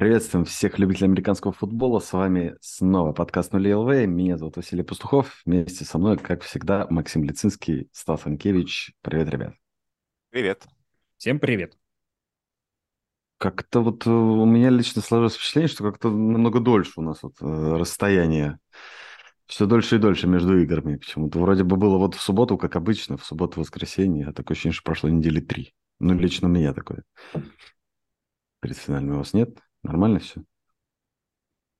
Приветствуем всех любителей американского футбола. С вами снова подкаст «Нули ЛВ». Меня зовут Василий Пастухов. Вместе со мной, как всегда, Максим Лицинский, Стас Анкевич. Привет, ребят. Привет. Всем привет. Как-то вот э, у меня лично сложилось впечатление, что как-то намного дольше у нас вот э, расстояние. Все дольше и дольше между играми. Почему-то вроде бы было вот в субботу, как обычно, в субботу-воскресенье, а такое ощущение, что прошло недели три. Ну, лично у меня такое. Перед финальным у вас нет? Нормально все?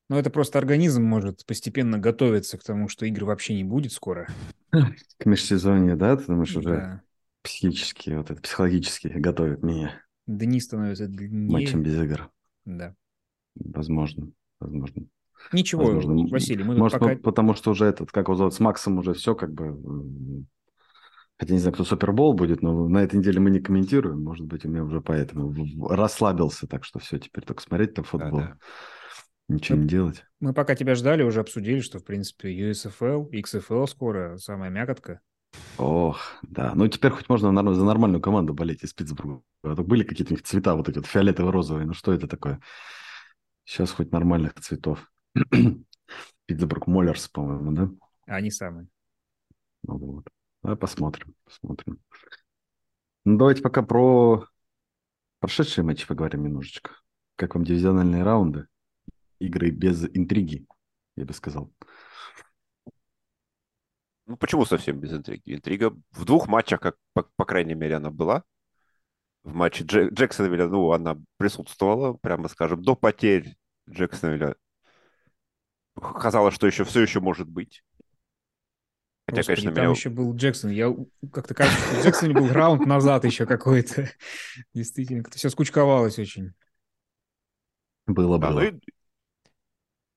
Ну, это просто организм может постепенно готовиться к тому, что игр вообще не будет скоро. К межсезонью, да? Ты думаешь, уже Да. психически, вот это психологически готовит меня Дни становятся длиннее. матчем без игр. Да. Возможно, возможно. Ничего, возможно. Василий, мы Может, пока... ну, потому что уже этот, как его зовут, с Максом уже все как бы... Хотя не знаю, кто Супербол будет, но на этой неделе мы не комментируем. Может быть, у меня уже поэтому расслабился, так что все, теперь только смотреть там футбол. Да-да. Ничего Ну, не делать. Мы пока тебя ждали, уже обсудили, что, в принципе, USFL, XFL скоро, самая мякотка. Ох, да. Ну, теперь хоть можно за нормальную команду болеть из Питтсбурга. А то были какие-то у них цвета вот эти вот фиолетово-розовые. Ну, что это такое? Сейчас хоть нормальных цветов. Питтсбург Моллерс, по-моему, да? Они самые. Ну, вот. Да, посмотрим, посмотрим. Ну, давайте пока про прошедшие матчи поговорим немножечко. Как вам дивизиональные раунды? Игры без интриги, я бы сказал. Ну почему совсем без интриги? Интрига в двух матчах, как по, по крайней мере, она была. В матче Дже- Джексонвилля, ну, она присутствовала, прямо скажем, до потерь Джексонвилля. Казалось, что еще все еще может быть. Хотя, Господи, конечно, там меня... еще был Джексон. Я как-то кажется, что Джексон был раунд назад еще какой-то. Действительно, как-то все скучковалось очень. Было, Да, ну, было. и-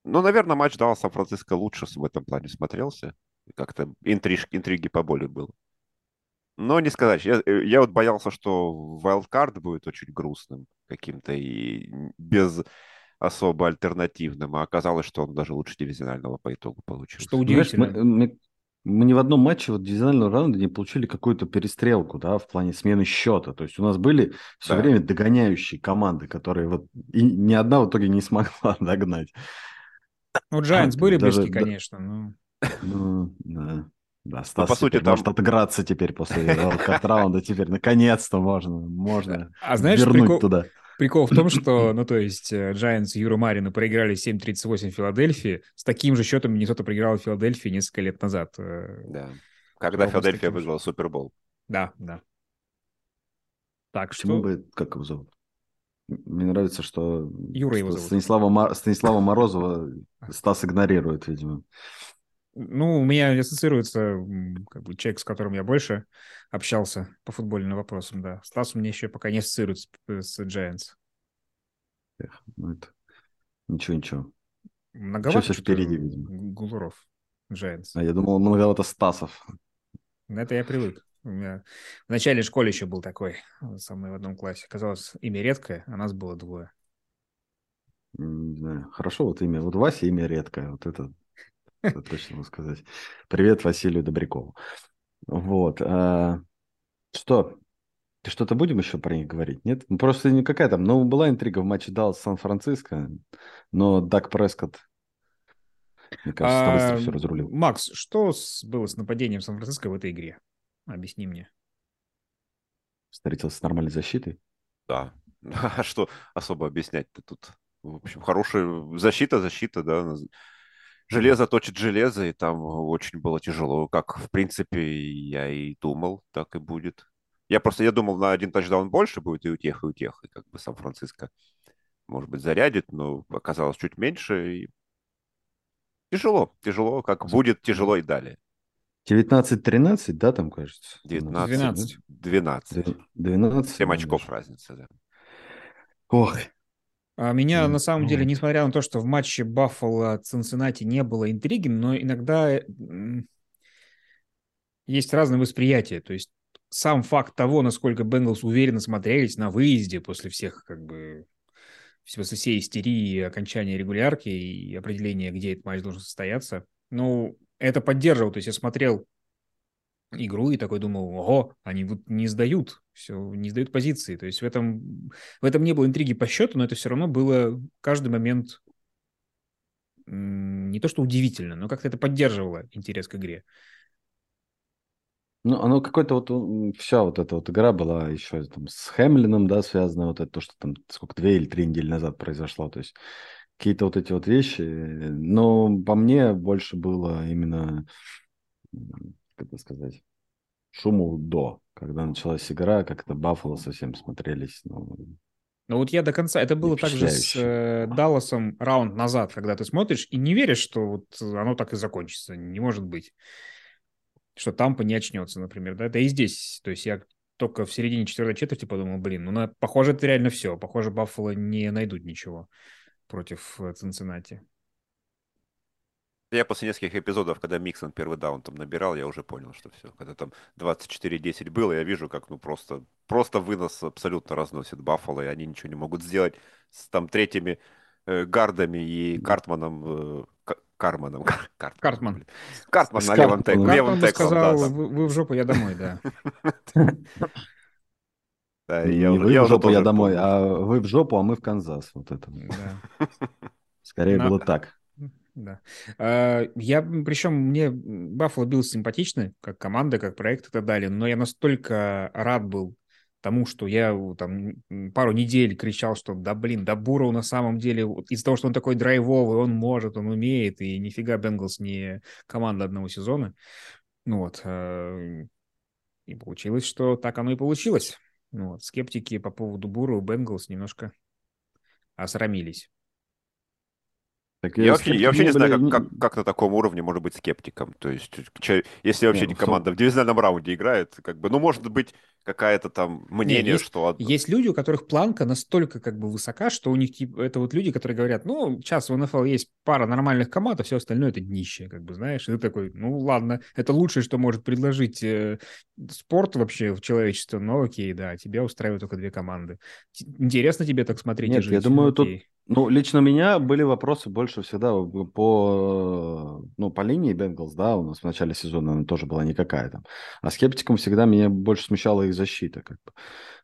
ну, наверное, матч дал Сан-Франциско лучше в этом плане смотрелся. Как-то интриж, интриги поболее было. Но не сказать. Я, э, я вот боялся, что wildcard будет очень грустным каким-то и без особо альтернативным, а оказалось, что он даже лучше дивизионального по итогу получился. Что Знаешь, мы, удивительно. мы- мы ни в одном матче вот дивизионального раунда не получили какую-то перестрелку, да, в плане смены счета. То есть у нас были все Да. время догоняющие команды, которые вот и ни одна в итоге не смогла догнать. Ну, Giants были Даже- близки, да. конечно, но... Ну, да. Да, Стас по сути, там- может отыграться теперь после раунда. Теперь наконец-то можно, можно А знаешь, вернуть прикол, туда. Прикол в том, что, ну, то есть, э, Giants и Юра Марину проиграли 7-38 Филадельфии. С таким же счетом Миннесота проиграла Филадельфии несколько лет назад. Э, Да. Когда Филадельфия выиграла Супербол. Да, да. Так Почему что... бы, как его зовут? Мне нравится, что, Юра его зовут. Станислава, Ма- Станислава Морозова Стас игнорирует, видимо. Ну, у меня ассоциируется как бы человек, с которым я больше общался по футбольным вопросам, да. Стас у меня еще пока не ассоциируется с, с Giants. Эх, ну это... Ничего, ничего. Многовато что-то впереди, видимо. Гулуров Giants. А я думал, многовато Стасов. На это я привык. У меня в начале школы еще был такой, э, со мной в одном классе. Казалось, имя редкое, а нас было двое. Не знаю. Хорошо, вот имя. Вот Вася имя редкое. Вот это, это точно могу сказать. Привет Василию Добрякову. Вот. а, Что? Ты Что-то будем еще про них говорить? Нет? Ну, просто никакая там. Ну, была интрига в матче Даллас Сан-Франциско, но Дак Прескотт, мне кажется, А, быстро все разрулил. Макс, что с- было с нападением Сан-Франциско в этой игре? Объясни мне. Встретился с нормальной защитой. Да. А что особо объяснять-то тут? В общем, хорошая защита, защита, да. Железо точит железо, и там очень было тяжело. Как, в принципе, я и думал, так и будет. Я просто, я думал, на один тачдаун больше будет и у тех, и у тех. И как бы Сан-Франциско, может быть, зарядит, но оказалось чуть меньше. И... Тяжело, тяжело, как будет тяжело и далее. 19-13, да, там, кажется? 19, 12. 12. 12. 7 да, очков разница, да. Ох, меня, Мгм. на самом деле, несмотря на то, что в матче Баффало Цинциннати не было интриги, но иногда э, есть разное восприятие. То есть сам факт того, насколько Бенгалс уверенно смотрелись на выезде после всех, как бы, после всей истерии, окончания регулярки и определения, где этот матч должен состояться, ну, это поддерживал. То есть я смотрел игру и такой думал, ого, они вот не сдают, все, не сдают позиции. То есть в этом, в этом не было интриги по счету, но это все равно было каждый момент не то что удивительно, но как-то это поддерживало интерес к игре. Ну, оно какой-то вот, вся вот эта вот игра была еще там с Хэмлином, да, связана вот это, то, что там сколько, две или три недели назад произошло, то есть какие-то вот эти вот вещи, но по мне больше было именно, как это сказать, шуму до, когда началась игра, как-то Баффало совсем смотрелись, ну, ну вот я до конца, это было также с э, Далласом раунд назад, когда ты смотришь и не веришь, что вот оно так и закончится, не может быть что Тампа не очнется, например, да, да и здесь, то есть я только в середине четвертой четверти подумал, блин, ну, на, похоже, это реально все, похоже, Баффало не найдут ничего против э, Цинциннати. Я после нескольких эпизодов, когда Миксон первый даун там набирал, я уже понял, что все. Когда там 24-10 было, я вижу, как ну просто, просто вынос абсолютно разносит Баффало, и они ничего не могут сделать с там третьими э, гардами и Картманом э, Карманом. Картман. Картман. Картман на левом, тек, левым текстом. сказал, да. вы, вы в жопу, я домой, да. Да, я, не вы я в жопу, я домой, а вы в жопу, а мы в Канзас. Вот это. Да. Скорее было так. Да. А, я, причем мне Баффало Биллс симпатичны, как команда, как проект и так далее, но я настолько рад был тому, что я там пару недель кричал, что да блин, да Бурроу на самом деле из-за того, что он такой драйвовый, он может, он умеет, и нифига Бенглс не команда одного сезона. Ну вот. Э, и получилось, что так оно и получилось. Ну вот. Скептики по поводу Бурроу Бенглс немножко осрамились. Так я, вообще, я вообще не знаю, как, как, как на таком уровне может быть скептиком. То есть, если вообще не, ну, команда в дивизионном раунде играет, как бы, ну, может быть, какая-то там мнение, не, есть, что... Есть люди, у которых планка настолько как бы высока, что у них типа, это вот люди, которые говорят, ну, сейчас в НФЛ есть пара нормальных команд, а все остальное это днище, как бы, знаешь. И ты такой, ну, ладно, это лучшее, что может предложить э, спорт вообще в человечестве, но окей, да, тебя устраивают только две команды. Интересно тебе так смотреть Нет, и жить? я думаю, окей. тут ну, лично у меня были вопросы больше всегда по, ну, по линии Бенгалс, да, у нас в начале сезона она тоже была никакая там. А скептиком всегда меня больше смущала их защита, как бы.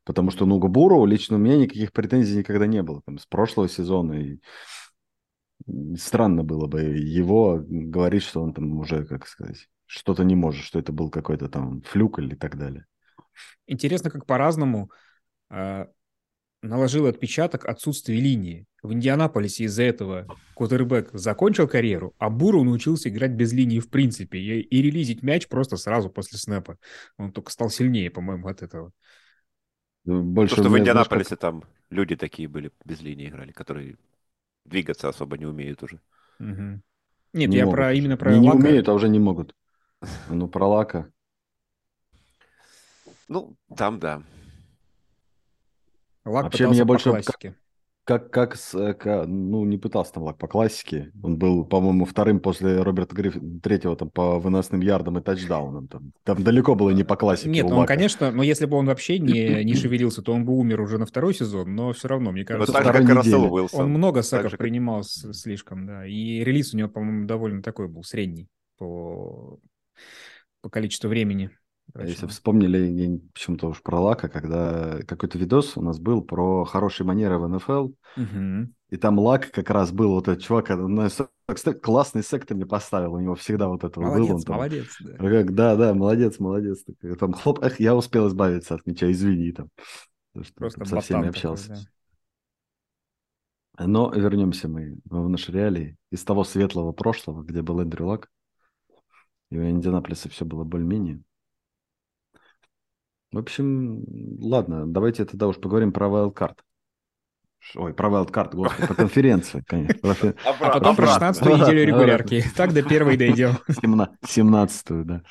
Потому что, ну, Габуру лично у меня никаких претензий никогда не было, там, с прошлого сезона, и странно было бы его говорить, что он там уже, как сказать, что-то не может, что это был какой-то там флюк или так далее. Интересно, как по-разному а, наложил отпечаток отсутствие линии. В Индианаполисе из-за этого квотербек закончил карьеру, а Буру научился играть без линии в принципе и, и релизить мяч просто сразу после снэпа. Он только стал сильнее, по-моему, от этого. Ну, больше То, что в Индианаполисе знаешь, как... там люди такие были, без линии играли, которые двигаться особо не умеют уже. Угу. Нет, не я могут. про именно про не, не умеют, а уже не могут. Ну, про Лака. Ну, там да. Лак Вообще меня больше классике. Как, как, как, как, ну, не пытался там Лак по классике. Он был, по-моему, вторым после Роберта Грифф, третьего там по выносным ярдам и тачдаунам. Там, там далеко было не по классике. Нет, он, конечно, но если бы он вообще не, не шевелился, то он бы умер уже на второй сезон, но все равно, мне кажется... Так же, как Рассел Уилсон. Он много саков принимал с, слишком, да. И релиз у него, по-моему, довольно такой был, средний по, по количеству времени. Точно. Если вспомнили почему-то уж про Лака, когда какой-то видос у нас был про хорошие манеры в НФЛ, угу. и там Лак как раз был вот этот чувак, он, кстати, классный сектор мне поставил, у него всегда вот этого молодец, был. Он там, молодец, да. Да, да, молодец, молодец. Там хлоп, эх, я успел избавиться от мяча, извини там. Просто со всеми общался. Такой, да. Но вернемся мы в наши реалии. Из того светлого прошлого, где был Эндрю Лак, и у Индианаполиса все было более-менее. В общем, ладно, давайте тогда уж поговорим про Wildcard. Ой, про Wildcard, господи, по конференции, конечно. А потом про 16 неделю регулярки. Так до первой дойдем. 17 да.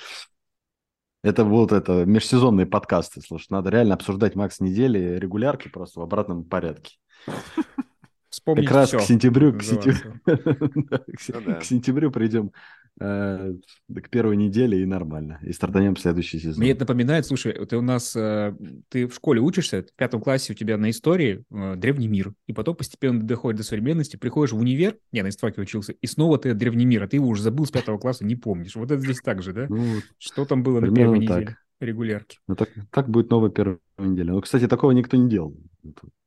Это вот это межсезонные подкасты, слушай, надо реально обсуждать макс недели регулярки просто в обратном порядке. Вспомнить как раз все, к сентябрю, к сентябрю, к сентябрю придем к первой неделе и нормально. И стартанем следующий сезон. Мне это напоминает, слушай, ты у нас, э, ты в школе учишься, в пятом классе у тебя на истории э, древний мир, и потом постепенно доходит до современности, приходишь в универ, я на истфаке учился, и снова ты древний мир, а ты его уже забыл с пятого класса, не помнишь. Вот это здесь так же, да? Ну, Что там было на первой так. неделе регулярки? ну, так, так будет новая первая неделя. Ну, кстати, такого никто не делал.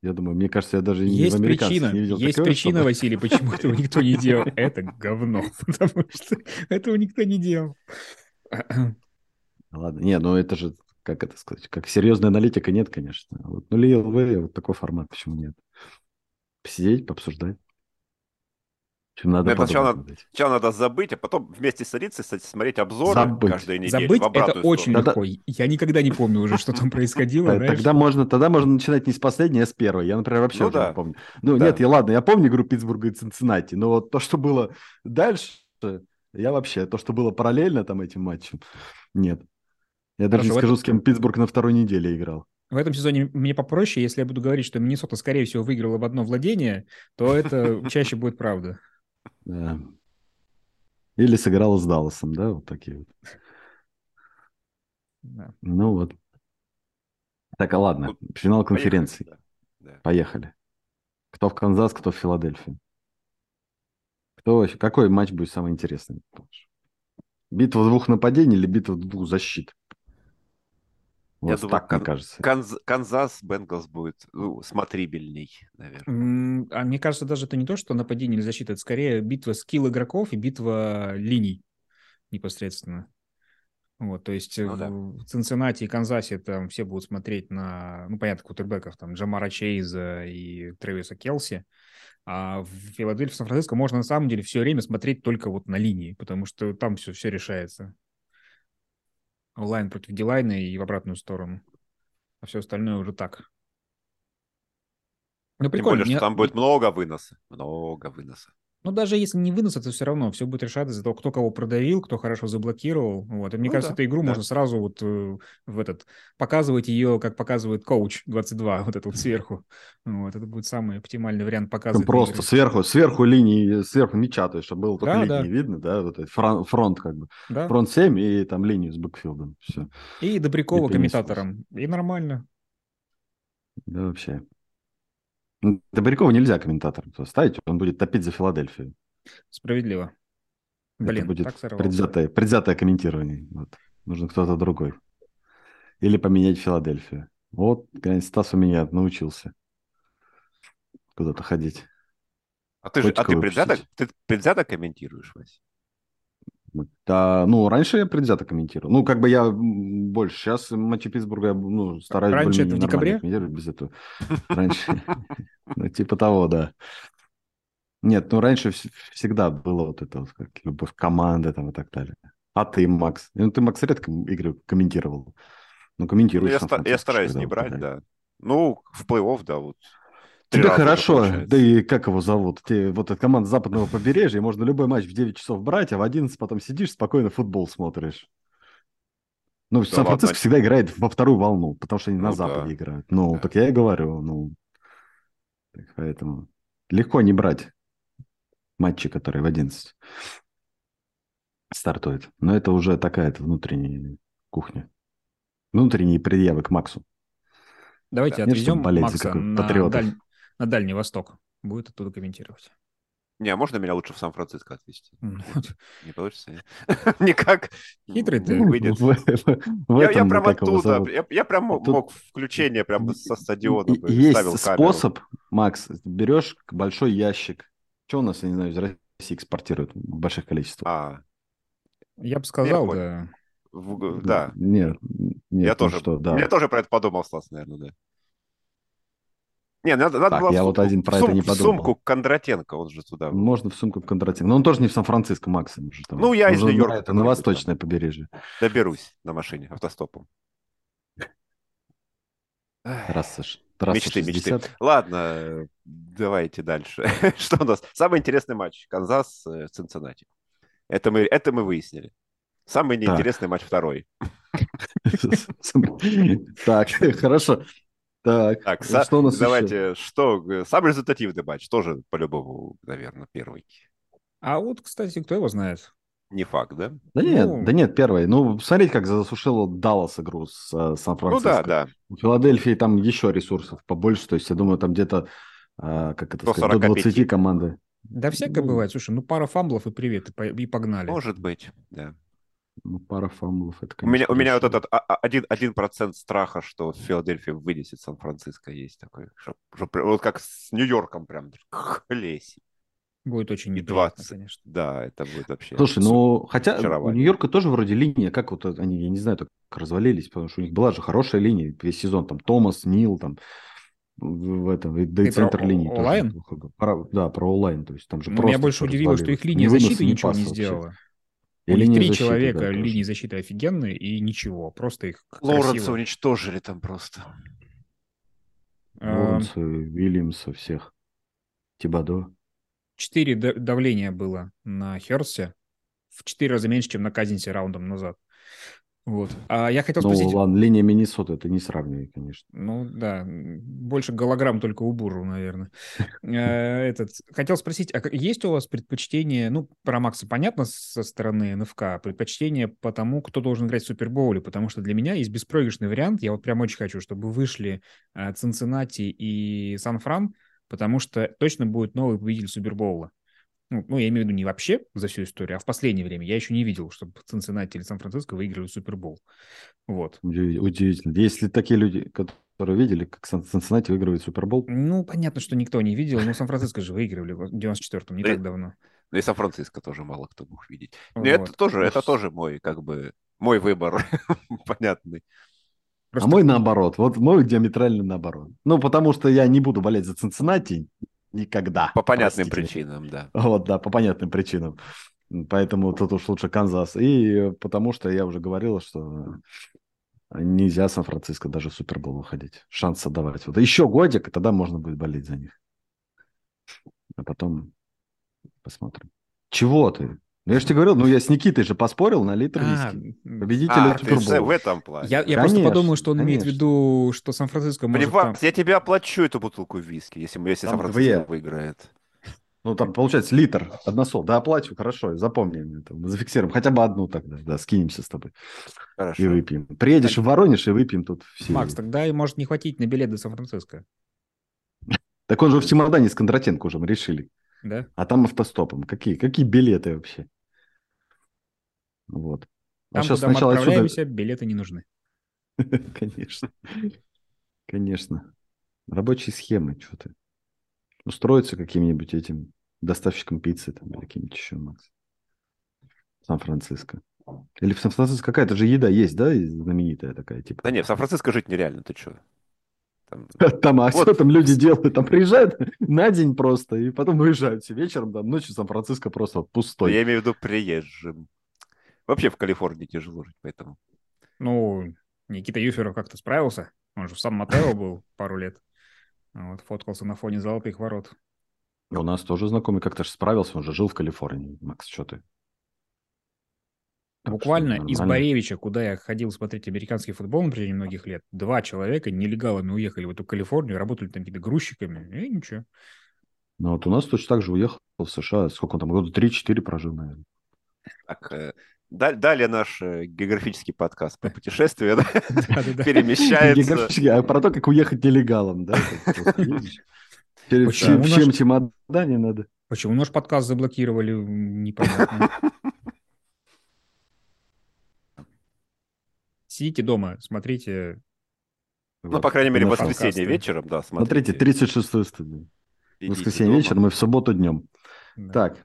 Я думаю, мне кажется, я даже в Есть американцах причина, не видел есть такого, причина, чтобы- Василий, почему этого никто не делал. Это говно, потому что этого никто не делал. Ладно, не, ну это же, как это сказать, как серьезная аналитика нет, конечно. Вот, ну, ЛВ, вот такой формат, почему нет? Посидеть, пообсуждать. Чем надо Нет, сначала подумать над этим. Сначала надо забыть, а потом вместе садиться, кстати, смотреть обзоры Забыть. каждую неделю Забыть в это обратную очень сторону. Тогда- легко. Я никогда не помню уже, что там происходило. Тогда можно, тогда можно начинать не с последней, а с первой. Я, например, вообще Ну уже не помню. Ну, нет, я ладно, я помню игру Питтсбурга и Цинциннати, но вот то, что было дальше, я вообще, то, что было параллельно там этим матчам, нет. Я даже Хорошо, не скажу, с кем Питтсбург на второй неделе играл. В этом сезоне мне попроще, если я буду говорить, что Миннесота, скорее всего, выиграла в одно владение, то это чаще будет правда. Да. Или сыграла с Далласом, да, вот такие вот. Да. Ну вот. Так, а ладно, финал конференции. Поехали, да. Поехали. Кто в Канзас, кто в Филадельфию. Кто, какой матч будет самый интересный? Битва двух нападений или битва двух защит? Вот думаю, так, мне Кан- кажется. Канз- Канзас Бенгалс будет ну, смотрибельней, наверное. А мне кажется, даже это не то, что нападение или защита, это скорее битва skill игроков и битва линий непосредственно. Вот, то есть Ну да. в в Цинциннати и Канзасе там все будут смотреть на, ну, понятно, кутербеков, там, Джамара Чейза и Трэвиса Келси, а в Филадельфии, Сан-Франциско можно на самом деле все время смотреть только вот на линии, потому что там все, все решается. Онлайн против дилайна и в обратную сторону. А все остальное уже так. Ну, Тем более, что Мне- там будет много выноса. Много выноса. Ну, даже если не вынос, это все равно все будет решаться из-за того, кто кого продавил, кто хорошо заблокировал. Вот. И мне Ну кажется, да, эту игру да. можно сразу вот э, в этот показывать ее, как показывает коуч 22, вот это вот сверху. Вот. Это будет самый оптимальный вариант. Там этой просто игры. сверху, сверху линии, сверху мяча, то есть, чтобы было только Да, линии да. видно, да, вот этот фрон- фронт как бы. Да. Фронт 7 и там линию с бэкфилдом. Все. И Добрякова И комментатором. И нормально. Да, вообще. Ну, Добрякова нельзя комментатором ставить, он будет топить за Филадельфию. Справедливо. Это Блин, будет так сорвался. предвзятое, предвзятое комментирование. Вот. Нужен кто-то другой. Или поменять Филадельфию. Вот, Стас у меня научился куда-то ходить. А ты же, а ты выпустить. предвзято, ты предвзято комментируешь, Вась? Да, ну, раньше я предвзято комментировал. Ну, как бы я больше. Сейчас матчи Питтсбурга я ну, стараюсь Раньше это в декабре? без этого. Раньше. Ну, типа того, да. Нет, ну, раньше вс- всегда было вот это вот, как любовь команды там и так далее. А ты, Макс? Ну, ты, Макс, редко игры комментировал. Ну, Ну, комментируешь. я, ста- я Франциско, стараюсь не брать, да. Ну, в плей-офф, да, вот. Три Тебе хорошо, получается. да и как его зовут? Те, вот эта команда западного побережья, можно любой матч в 9 часов брать, а в 11 потом сидишь, спокойно футбол смотришь. Ну, Сан-Франциско ладно. всегда играет во вторую волну, потому что они на Ну да. западе играют. Ну, Да. так я и говорю, ну, так поэтому легко не брать матчи, которые в 11 стартуют. Но это уже такая-то внутренняя кухня. Внутренние предъявы к Максу. Давайте Нет, отвезем болеть за Макса какой-то на, патриотов. даль- на Дальний Восток. Будет оттуда комментировать. Не, а можно меня лучше в Сан-Франциско отвезти? Вот. Не получится? Никак. Хитрый ты. не Выйдет. Я, прям оттуда, зовут? я, я прям мог включение прям со стадиона Есть способ, Макс, берешь большой ящик. Что у нас, я не знаю, из России экспортируют в больших количествах? А, Я бы сказал, да. в- да. Нет, нет, Я ну тоже, что, да. я тоже про это подумал, Стас, наверное, да. Не, надо, надо Так, было я вот сумку- один в про это сум- не подумал. сумку Кондратенко, он же туда. Можно в сумку Кондратенко. Но он тоже не в Сан-Франциско, Макс. он же там. Ну, я Он из Нью-Йорка на Это на восточное побережье. Доберусь на машине, автостопом. Эх, Трасса, Мечты, мечты. 60. Ладно, э, давайте дальше. Что у нас? Самый интересный матч. Канзас, э, Цинциннати. Это мы, это мы выяснили. Самый Так. неинтересный матч второй. Так, хорошо. Так, Так, что са- у нас еще? давайте, что, э, самый результативный матч, тоже по-любому, наверное, первый. А вот, кстати, кто его знает? Не факт, да? Да нет, Ну- да нет, первый. Ну, смотрите, как засушил Даллас игру с э, Сан-Франциско. Ну да, да. У Филадельфии там еще ресурсов побольше, то есть я думаю, там где-то, а, как это До сказать, до 45. 20 команды. Да всякое Ну. бывает. Слушай, ну пара фамблов и привет, и погнали. Может быть, да. Ну, пара фамблов, это, У меня, конечно, у меня вот этот а- а- один, один процент страха, что Филадельфия вынесет Сан-Франциско, есть такой. Что, что вот как с Нью-Йорком прям хлесь. Будет очень неприятно, 20. конечно. Да, это будет вообще... Слушай, ну, хотя у. Нью-Йорка тоже вроде линия, как вот они, я не знаю, так развалились, потому что у них была же хорошая линия весь сезон, там Томас, Нил, там в этом, да и центр линии. Про- да, про онлайн, то есть там же Но просто меня больше удивило, что их линия защиты ни ничего не паса вообще. У них три человека да, тоже. линии защиты офигенные и ничего, просто их красиво. уничтожили там просто. А, Лоуренса, Вильямса, всех. Тибадо. Четыре да- давления было на Херсе, в четыре раза меньше, чем на Казинсе раундом назад. Вот. А я хотел Ну, спросить, ладно, линия Миннесоты, это не сравнивай, конечно. Ну да, больше голограмм только у Буру, наверное. Э, Этот, хотел спросить, а есть у вас предпочтение, ну, про Макса понятно со стороны НФК, предпочтение по тому, кто должен играть в Супербоуле, потому что для меня есть беспроигрышный вариант, я вот прям очень хочу, чтобы вышли э, Цинциннати и Сан-Фран, потому что точно будет новый победитель Супербоула. Ну, ну, я имею в виду не вообще за всю историю, а в последнее время. Я еще не видел, чтобы Цинциннати или Сан-Франциско выиграли Супербоул. Вот. Удив- Удивительно. Есть ли такие люди, которые видели, как Цинциннати выигрывает Супербол? Ну, понятно, что никто не видел, но Сан-Франциско же выигрывали в 94-м, не Да так давно. Ну и Сан-Франциско тоже мало кто мог видеть. Но Вот. это тоже, это Ну, тоже мой, как бы, мой выбор понятный. Просто- А мой наоборот. Вот мой диаметрально наоборот. Ну, потому что я не буду болеть за Цинциннати никогда. По понятным простите. причинам, да. Вот, да, по понятным причинам. Поэтому тут уж лучше Канзас. И потому что я уже говорил, что нельзя Сан-Франциско даже в Супербол выходить. Шанс отдавать. Вот еще годик, и тогда можно будет болеть за них. А потом посмотрим. Чего ты? Ну, я же тебе говорил, ну я с Никитой же поспорил на литр А, виски. м, Победителя А, ты Супербола. в этом плане. я, я просто Конечно, подумал, что он имеет в конечно. виду, что Сан-Франциско может там... Приват, я тебе оплачу эту бутылку виски, если, если Там Сан-Франциско две. выиграет. Ну, там получается литр, односол. Да, оплачу, хорошо, запомним это. Мы зафиксируем. Хотя бы одну тогда, да, скинемся с тобой и Хорошо. выпьем. Приедешь в Воронеж и выпьем тут все. Макс, тогда и может не хватить на билет до Сан-Франциско, Так он же в чемодане с Кондратенко уже мы решили. да? А там автостопом. Какие, какие билеты вообще? Вот. А Там, сейчас куда мы сначала отсюда... отправляемся, билеты не нужны. Конечно. Конечно. Рабочие схемы, что ты. Устроиться каким-нибудь этим доставщиком пиццы там, или каким-нибудь еще, Макс. Сан-Франциско. Или в Сан-Франциско какая-то же еда есть, да, знаменитая такая, типа. Да нет, в Сан-Франциско жить нереально, ты что? Там, Там, а Вот. что там люди делают? Там приезжают на день просто, и потом уезжают все вечером, там ночью Сан-Франциско просто вот пустой. я имею в виду приезжим. Вообще в Калифорнии тяжело жить, поэтому. Ну, Никита Юферов как-то справился. Он же в Сан-Матео был пару лет. Вот, фоткался на фоне золотых ворот. И У нас тоже знакомый как-то же справился, он же жил в Калифорнии. Макс, что ты? Так Буквально что из. Боревича, куда я ходил смотреть американский футбол на протяжении многих лет, два человека нелегалами уехали в эту Калифорнию, работали там какими-то грузчиками, и ничего. Ну вот у нас точно так же уехал в США. Сколько он там, года 3-4 прожил, наверное. Так, э, далее наш э, географический подкаст по путешествию да, Да-да-да. перемещается. А про то, как уехать нелегалом, да? В чем чемодане надо? Почему наш подкаст заблокировали, непонятно. Сидите дома, смотрите. Ну, по крайней мере, воскресенье вечером, да, Смотрите, смотрите. 36-ю студию. Воскресенье вечером и в субботу днем. Так,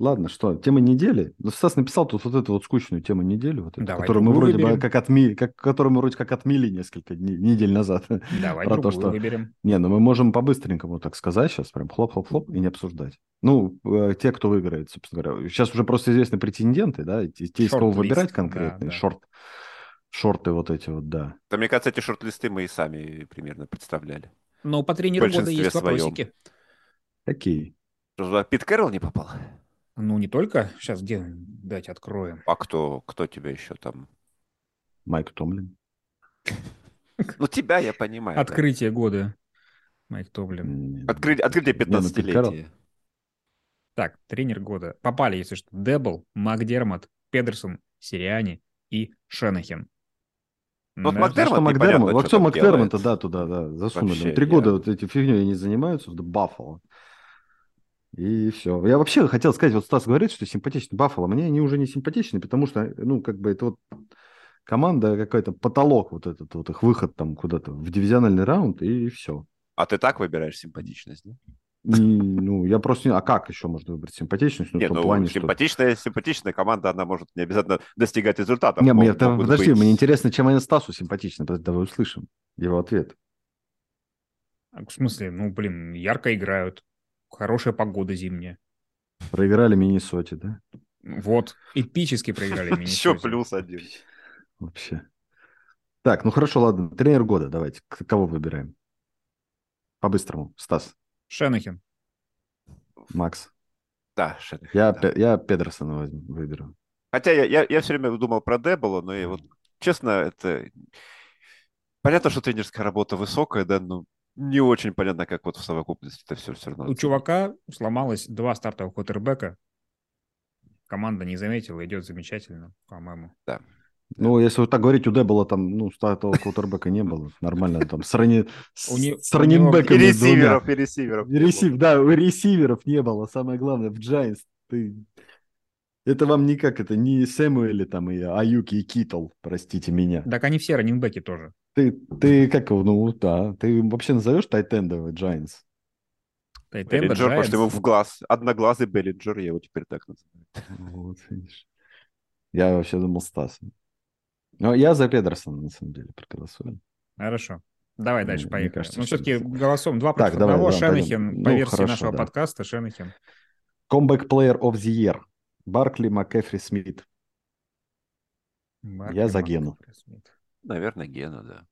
ладно, что, тема недели. Ну, Стас написал тут вот эту вот скучную тему недели, вот эту, Давай которую мы вроде бы выберем. как, отми, как, которую мы вроде как отмели несколько дней, недель назад. Давай про то, что- выберем. Не, ну мы можем по-быстренькому так сказать сейчас, прям хлоп-хлоп-хлоп, и не обсуждать. Ну, э, те, кто выиграет, собственно говоря. Сейчас уже просто известны претенденты, да, те, те, из кого выбирать да, конкретные, да. шорт, шорты вот эти вот, да. Да, мне кажется, эти шорт-листы мы и сами примерно представляли. Но по тренеру года есть своем. вопросики. Какие? Пит Кэрролл не попал? Ну, не только. Сейчас где? Дайте откроем. А кто, кто тебя еще там? Майк Томлин. Ну, тебя я понимаю. Открытие года. Майк Открыть, открытие Не, ну, Пит Кэрролл. 15-летия. Так, тренер года. Попали, если что, Дебл, Макдермот, Педерсон, Сириани и Шенахен. Ну, вот. Макдермот Макдермот, кто там Макдермота, да, туда, да, засунули. Вообще, Три я- года вот эти фигней они занимаются в Баффало. И все. Я вообще хотел сказать, вот Стас говорит, что симпатичный Баффало. Мне они уже не симпатичны, потому что, ну, как бы это вот команда какой-то потолок вот этот вот их выход там куда-то в дивизиональный раунд и все. А ты так выбираешь симпатичность, да? ну, я просто не... А как еще можно выбрать симпатичность? Ну, Не, в том ну, плане, что... симпатичная, симпатичная команда, она может не обязательно достигать результатов. Не, мне, там- подожди, быть- мне интересно, чем они Стасу симпатичны. Давай услышим его ответ. А, В смысле, ну, блин, ярко играют. Хорошая погода зимняя. Проиграли Миннесоте, да? Вот, эпически проиграли Еще Миннесоте. плюс один. Вообще. Так, ну хорошо, ладно. Тренер года давайте. Кого выбираем? По-быстрому. Стас, Шенахен. Макс. Да, Шенахен, Я, да. Я Педерсона возьму, выберу. Хотя я, я, я все время думал про Дебола, но и вот, честно, это... Понятно, что тренерская работа высокая, да, но не очень понятно, как вот в совокупности это все, все равно. У чувака сломалось два стартовых квотербека. Команда не заметила, идет замечательно, по-моему. Ну, если вот так говорить, у Дебола там, ну, стартового квотербека не было. Нормально там. С, рани... С И раненбеками двумя. ресиверов, и ресиверов. И ресив- Да, у ресиверов не было. Самое главное, в Giants ты... Это вам не как это, не Сэмуэли там и Аюки и Китл, простите меня. Так они все раненбеки тоже. Ты, ты как, его, ну, да, ты вообще назовешь тайтендовый Giants? Тайтенда, Беллинджер, потому что ему Giants. в глаз. Одноглазый Беллинджер, я его теперь так называю. Вот, видишь. Я вообще думал Стас. Но я за Педерсона, на самом деле, проголосую. Хорошо. Давай Мне- дальше, мне поехали. кажется, Ну, все-таки голосом два Так, против давай, одного. да, Шенахен, пойдем. по Ну, версии хорошо, нашего да. подкаста, Шенахен. Comeback Player of the Year. Баркли МакКефри Смит. Баркли, Я за Гену. Смит. Наверное, Гена, да.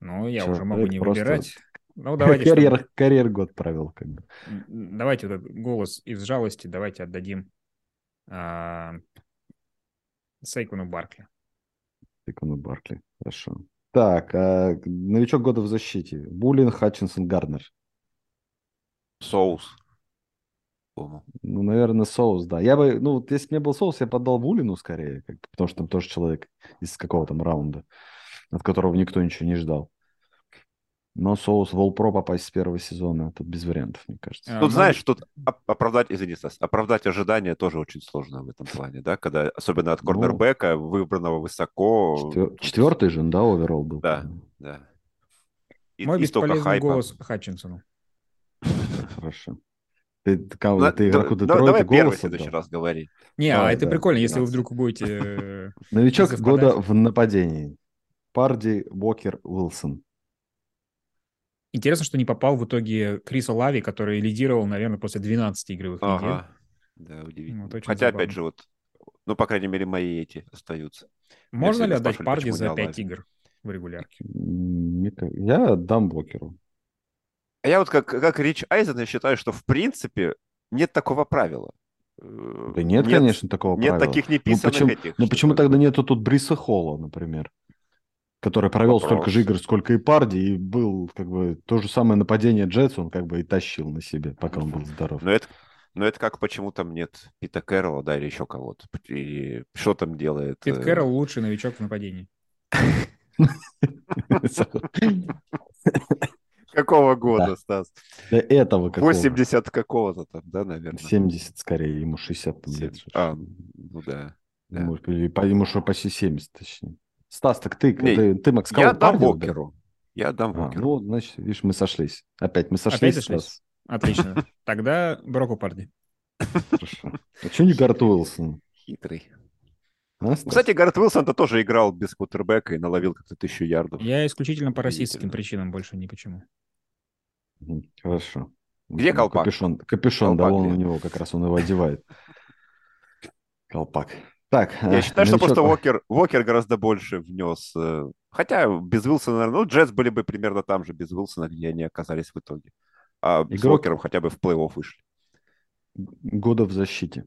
Ну, я Человек уже могу не просто- выбирать. Ну, давайте, чтобы- Карьер, карьер год провел. Как бы. Давайте вот этот голос из жалости давайте отдадим а, Сейкону Баркли. Секунду, Баркли. Хорошо. Так, а, новичок года в защите. Буллин, Хатчинсон, Гарнер. Соус. По-моему. Ну, наверное, соус, да. Я бы, ну, вот если бы мне был соус, я поддал Булину скорее, как потому что там тоже человек из какого там раунда, от которого никто ничего не ждал. Но соус Волпро попасть с первого сезона, тут без вариантов, мне кажется. А, Тут, ну, знаешь, тут оп- оправдать, извини, Стас, оправдать ожидания тоже очень сложно в этом плане, да, когда, особенно от Ну, корнербека, выбранного высоко. Четвер- Четвертый же, да, оверолл был? Да. Да. И, Мой и бесполезный голос Хатчинсону. Хорошо. Ты, ты, кого- Ну, ты да- игроку да- Детройта давай первый в голос следующий раз говори. Не, а Давай, это да, прикольно, если вы 12. вдруг будете... э, Новичок года в нападении. Парди, Уокер, Уилсон. Интересно, что не попал в итоге Криса Лави, который лидировал, наверное, после 12 игровых недель. Ага. Да, удивительно. Вот Хотя, забавно. опять же, вот, ну, по крайней мере, мои эти остаются. Можно ли отдать Парди за не 5 Лави. игр в регулярке? Я отдам Уокеру. А я вот как, как Рич Айзен, я считаю, что, в принципе, нет такого правила. Э, Да нет, конечно, такого Нет правила. таких Ну неписанных почему, этих. ну почему тогда нету тут Бриса Холла, например, который провел Вопрос. столько же игр, сколько и Парди, и был как бы то же самое нападение Джетс, он как бы и тащил на себе, пока он был здоров. Но это, но это как почему там нет Пита Кэрролла, да, или еще кого-то. И что там делает? Пит э, Кэрролл лучший новичок в нападении. Какого года, Стас? До этого какого? 80 какого-то там, да, наверное? 70 скорее, ему 60 там лет. 70. А, ну да. да. Ему, по- ему что, почти 70, точнее. Стас, так ты, Не, ты, ты Макс, Я кого, дам Парди Вокеру. Я дам? А, Вокеру. ну, вот, значит, видишь, мы сошлись. Опять мы сошлись. сошлись? Стас. Отлично. Тогда Броку Парди. Хорошо. А что не Гарт Уилсон? Хитрый. А? Кстати, Гаррет Уилсон-то тоже играл без квотербека и наловил как-то тысячу ярдов. Я исключительно по Удивительно. причинам, больше ни почему. Хорошо. Где Ну, колпак? Капюшон, капюшон, да, Колпак вон где? у него как раз он его одевает. Колпак. Так, Я э, считаю, что просто Уокер, Уокер гораздо больше внес. э, Хотя без Уилсона, наверное, ну, Джетс были бы примерно там же без Уилсона, где они оказались в итоге. А с Игрок- Уокером хотя бы в плей-офф вышли. года в защите.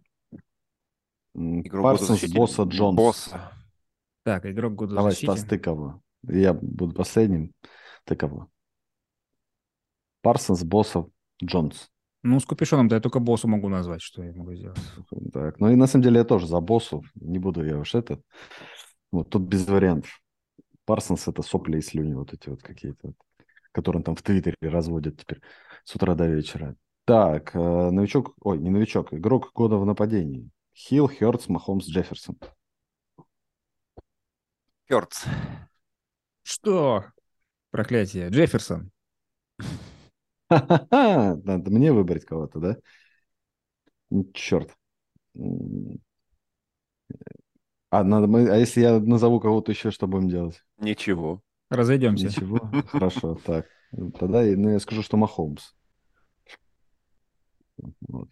Игрок года в Парсонс, защите. Босса, Джонс. Босса. Так, игрок года в Давай, защите. Стас, ты кого? Я буду последним. Ты кого? Парсонс, Босса, Джонс. Ну, с капюшоном-то я только боссу могу назвать, что я могу сделать. Так, ну и на самом деле я тоже за боссу. Не буду я уж этот. Вот тут без вариантов. Парсонс это сопли и слюни вот эти вот какие-то, которые он там в Твиттере разводят теперь с утра до вечера. Так, э, новичок, ой, не новичок, игрок года в нападении. Хилл, Хёртс, Махомс, Джефферсон. Хёртс. Что? Проклятие. Джефферсон. Надо мне выбрать кого-то, да? Черт. А, надо, мы, а если я назову кого-то еще, что будем делать? Ничего. Разойдемся. Ничего? Хорошо, так. Тогда ну, я скажу, что Махомс. Вот.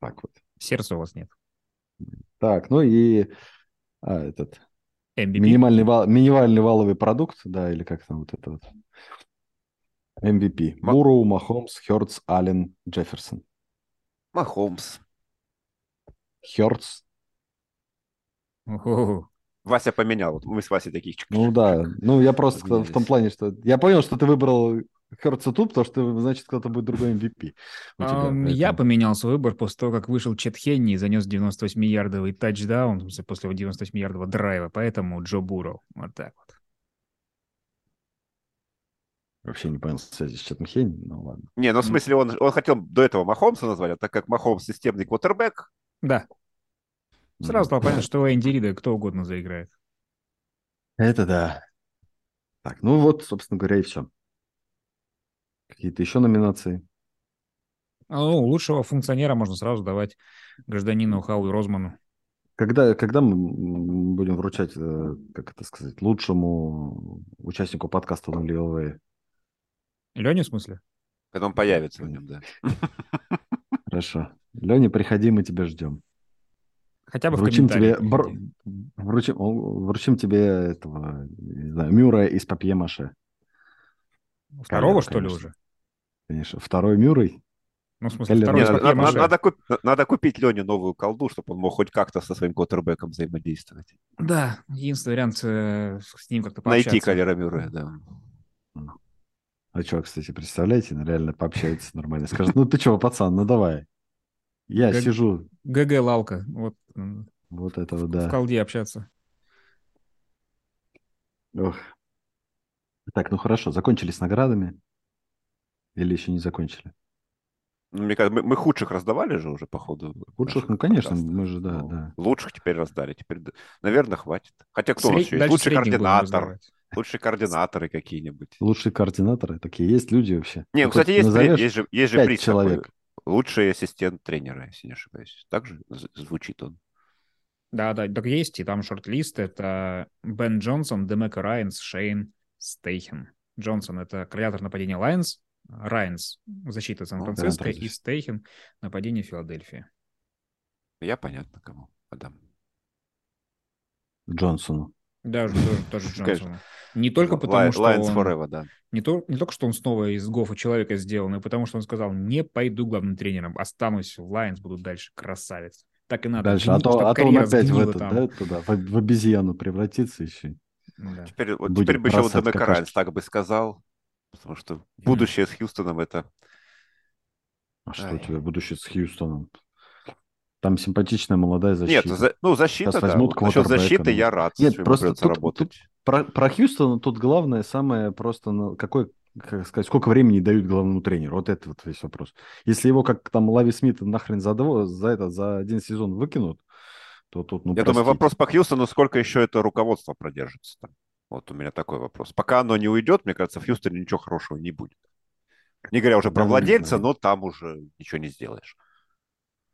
Так вот. Сердца у вас нет. Так, ну и а, этот MVP? минимальный, вал, минимальный валовый продукт, да, или как там вот это вот. MVP. Ма- Буру, Махомс, Хёртс, Аллен, Джефферсон. Махомс. Хёртс. Ого. Вася поменял. Вот мы с Васей таких... Ну да, ну я просто в том плане, что я понял, что ты выбрал Хёртса тут, потому что значит кто-то будет другой MVP. Ам, Я поменял свой выбор после того, как вышел Чет Хенни и занес 98-ярдовый тачдаун, после его 98-ярдового драйва, поэтому Джо Бурроу. Вот так вот. Вообще не понял связи с Четом Хенни, ну ладно. Не, ну в смысле, он, он хотел до этого Махомса назвать, а так как Махомс системный квотербек, Да, сразу стало понятно, что Энди Рида кто угодно заиграет. Это да. Так, ну вот, собственно говоря, и все. Какие-то еще номинации? А, Ну, лучшего функционера можно сразу давать гражданину Хауи Розману. Когда, когда мы будем вручать, э, как это сказать, лучшему участнику подкаста на? Лене, в смысле? когда он появится в нем, да. Хорошо. Леня, приходи, мы тебя ждем. Хотя бы Вручим в тебе, бр- вручим, вручим тебе этого, не знаю, Мюра из папье-маше. Второго, Коллега, что ли, уже? Конечно. Второй Мюррей. Ну, в смысле, Коллега, второй Нет, надо, папье-маше. надо куп- надо купить Лене новую колду, чтобы он мог хоть как-то со своим квотербеком взаимодействовать. Да, единственный вариант э, с ним как-то Найти пообщаться. Калера Мюррея, да. А что, кстати, представляете, реально пообщается нормально. Скажет, ну ты что, пацан, ну давай. Я Как- сижу, ГГ Лалка. Вот вот этого, в да. колде общаться. Ох. Так, ну хорошо, закончили с наградами? Или еще не закончили? Ну, Мне кажется, мы, мы худших раздавали же уже, по ходу. Лучших, наших ну, конечно, подкастов. мы же, да, Ну, да. Лучших теперь раздали. Теперь, наверное, хватит. Хотя кто у нас Сред- еще есть? Лучший координатор. Лучшие координаторы какие-нибудь. Лучшие координаторы такие есть люди вообще? Не, ну, кстати, есть, назовешь есть же, есть же пять приз человек. такой. Лучший ассистент тренера, если не ошибаюсь. Так же звучит он. Да, да, так есть, и там шорт-лист. Это Бен Джонсон, Демека Райанс, Шейн Стейхен. Джонсон — это координатор нападения Лайонс, Райанс — защита Сан-Франциско, координатор и Стейхен — нападение Филадельфии. Я понятно кому отдам. Джонсону. Даже тоже, тоже. Джонсону. Не только потому, что Lions он... Forever, да. Не, то, не только что он снова из Гофа человека сделал, но и потому, что он сказал, не пойду главным тренером, останусь в Лайонс, буду дальше красавец. Так и надо. Дальше, Гни- а то, а то он опять в сгнила это, там. да, туда, в, в обезьяну превратится еще. Да. Теперь, вот теперь бы еще вот Демека. Райанс так бы сказал. Потому что будущее с Хьюстоном это... А что Ай. у тебя будущее с Хьюстоном? Там симпатичная молодая защита. Нет, за- ну защита, Сейчас да. возьмут Вот Насчет защиты ну. я рад, Нет, просто тут- работать. Про, про Хьюстона тут главное самое просто, на какой, как сказать, сколько времени дают главному тренеру. Вот это вот весь вопрос. Если его как там Лави Смита нахрен за, дво- за, это, за один сезон выкинут, то тут, ну, Я думаю, простите. вопрос по Хьюстону, сколько еще это руководство продержится там. Вот у меня такой вопрос. Пока оно не уйдет, мне кажется, в Хьюстоне ничего хорошего не будет. Не говоря уже про Да, не владельца, но там уже ничего не сделаешь.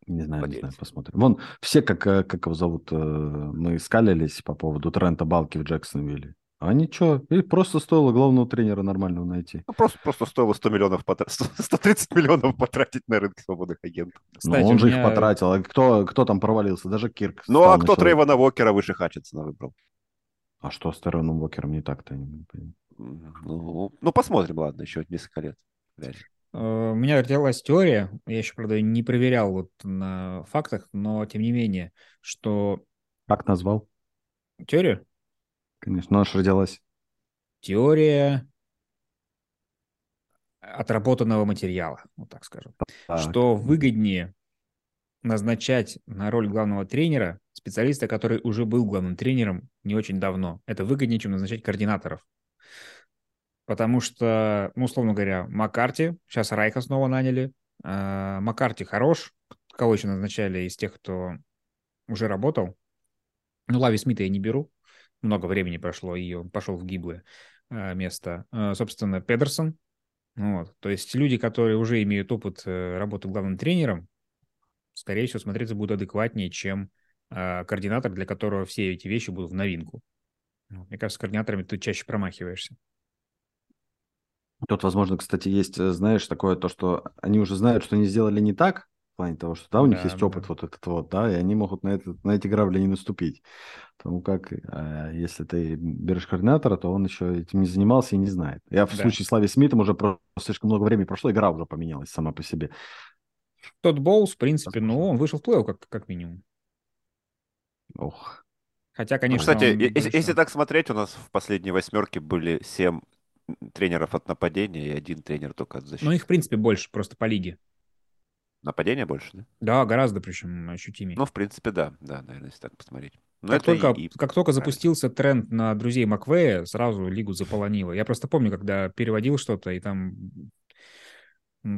Не знаю, не владельца. знаю, посмотрим. Вон, все, как, э, как его зовут, э, мы скалились по поводу Трента Балки в Джексонвилле. А ничего, и просто стоило главного тренера нормального найти. Ну, просто, просто стоило 100 миллионов потра- 100 130 миллионов потратить на рынке свободных агентов. Но Кстати, он у же меня- их потратил. А кто, кто там провалился? Даже Кирк. Ну, а кто начал- Трейвана Уокера выше Хатчинсона выбрал? А что с Тероном Уокером не так-то? не Ну, ну, посмотрим, ладно, еще несколько лет. Реально. Э, У меня родилась теория, я еще, правда, не проверял вот на фактах, но тем не менее, что Как назвал? теория, Конечно, наша родилась. теория отработанного материала, вот так скажем. Так. Что выгоднее назначать на роль главного тренера специалиста, который уже был главным тренером не очень давно. Это выгоднее, чем назначать координаторов. Потому что, ну, условно говоря, Маккарти, сейчас Райка снова наняли. А, Маккарти хорош. Кого еще назначали из тех, кто уже работал? Ну, Лави Смита я не беру. Много времени прошло, и он пошел в гиблое а, место. А, собственно, Педерсон. Вот. То есть люди, которые уже имеют опыт э, работы главным тренером, скорее всего, смотреться будут адекватнее, чем э, координатор, для которого все эти вещи будут в новинку. Мне кажется, с координаторами ты чаще промахиваешься. Тут, возможно, кстати, есть, э, знаешь, такое то, что они уже знают, что они сделали не так, в плане того, что да, у них Да, есть да. опыт вот этот вот, да, и они могут на, этот, на эти грабли не наступить. Потому как, э, если ты берешь координатора, то он еще этим не занимался и не знает. Я в Да. случае с Лави Смитом уже просто слишком много времени прошло, игра уже поменялась сама по себе. Тот Боулс, в принципе, ну, он вышел в плей как, как минимум. Ох, Хотя, Ну, конечно, кстати, он если, если так смотреть, у нас в последней восьмерке были семь тренеров от нападения и один тренер только от защиты. Ну, их, в принципе, больше просто по лиге. Нападение больше, да? Да, гораздо, причем, ощутимее. Ну, в принципе, да, да, наверное, если так посмотреть. Но как, это только, и- и как только запустился тренд на друзей Маквея, сразу лигу заполонило. Я просто помню, когда переводил что-то, и там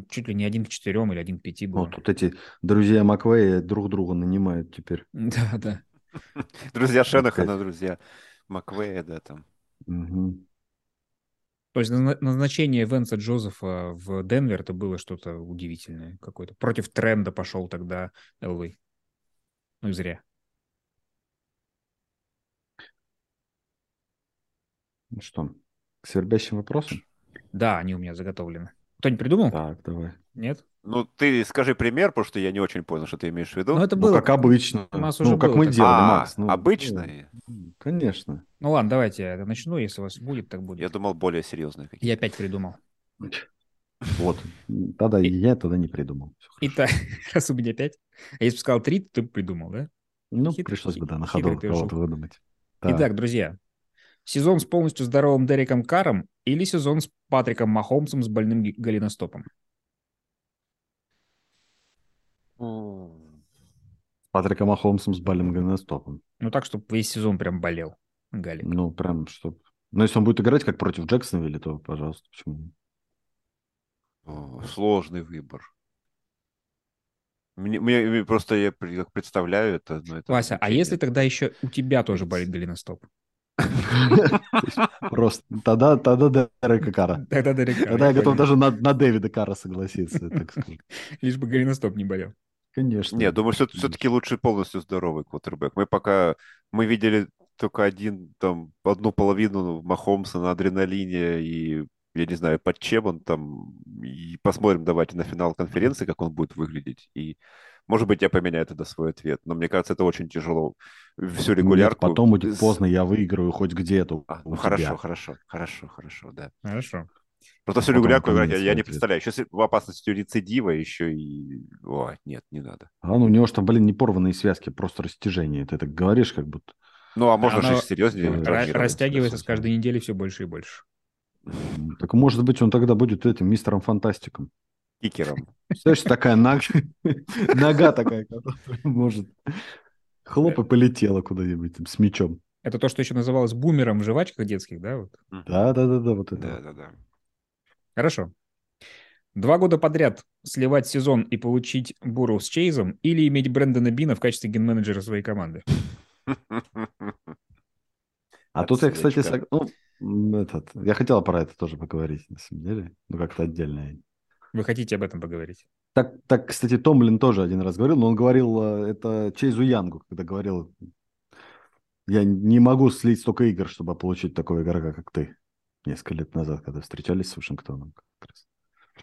чуть ли не один к четырем или один к пяти ну, было. тут эти друзья Маквея друг друга нанимают теперь. Да, да. Друзья Шенахана, друзья Маквея, да, там. То есть назна- назначение Венса Джозефа в Денвер это было что-то удивительное какое-то. Против тренда пошел тогда Элвей. Ну и зря. Ну что, к свербящим вопросам? Да, они у меня заготовлены. Кто-нибудь придумал? Так, давай. Нет? Ну, ты скажи пример, потому что я не очень понял, что ты имеешь в виду. Ну, это Ну, было... как обычно. у нас ну, уже как было мы такое. делали, а, Макс. ну, обычно? ну, конечно. Ну ладно, давайте я начну, если у вас будет, так будет. Я думал, более серьезные какие-то. Я опять придумал. Вот. Тогда И- я тогда не придумал. Итак, раз у меня пять. А если бы сказал три, то ты бы придумал, да? Ну, хит- пришлось бы, да, на хитрый ходу кого-то выдумать. Так. Итак, друзья, сезон с полностью здоровым Дереком Каром или сезон с Патриком Махомсом с больным голеностопом? С Патриком Махомсом с Балем Голеностопом. Ну так, чтобы весь сезон прям болел Галик. Ну, прям, чтоб... Ну, если он будет играть как против Джексонвилля, то, пожалуйста, почему? О, Сложный выбор. Мне, мне- мне просто я как представляю это. ну, это Вася, а если тогда еще у тебя тоже болит голеностоп? Просто тогда, тогда Дерека Кара. Тогда Дерек Карр, Тогда я готов даже на, на Дэвида Кара согласиться, так сказать. Лишь бы голеностоп не болел. Конечно. Не, думаю, что все-таки лучше полностью здоровый квотербек. Мы пока мы видели только один, там, одну половину Махомса на адреналине и я не знаю, под чем он там. И посмотрим давайте на финал конференции, как он будет выглядеть. И, может быть, я поменяю тогда свой ответ. Но мне кажется, это очень тяжело. Всю Нет, регулярку. потом будет поздно, я выиграю хоть где-то А, ну, тебя. хорошо, хорошо, хорошо, хорошо, да. Хорошо. Просто всю регулярку играть я, я не представляю. Сейчас в опасности рецидива еще и... О, нет, не надо. А ну, у него что, блин, не порванные связки, просто растяжение. Ты так говоришь, как будто... Ну, а можно Оно же серьезнее. Травмироваться. растягивается с каждой недели все больше и больше. Так может быть, он тогда будет этим мистером Фантастиком. Кикером. Представляешь, такая нога, нога такая, которая может... Хлоп и полетела куда-нибудь там с мячом. Это то, что еще называлось бумером в жвачках детских, да? Вот. Да-да-да, вот это. Да, да, да. Хорошо. Два года подряд сливать сезон и получить Бурроу с Чейзом или иметь Брэндона Бина в качестве ген-менеджера своей команды? А тут я, кстати, ну, этот, я хотел про это тоже поговорить, на самом деле, ну, как-то отдельно. Вы хотите об этом поговорить? Так, так, кстати, Томлин тоже один раз говорил, но он говорил э, это Чейзу Янгу, когда говорил, я не могу слить столько игр, чтобы получить такого игрока, как ты. Несколько лет назад, когда встречались с Вашингтоном. как раз.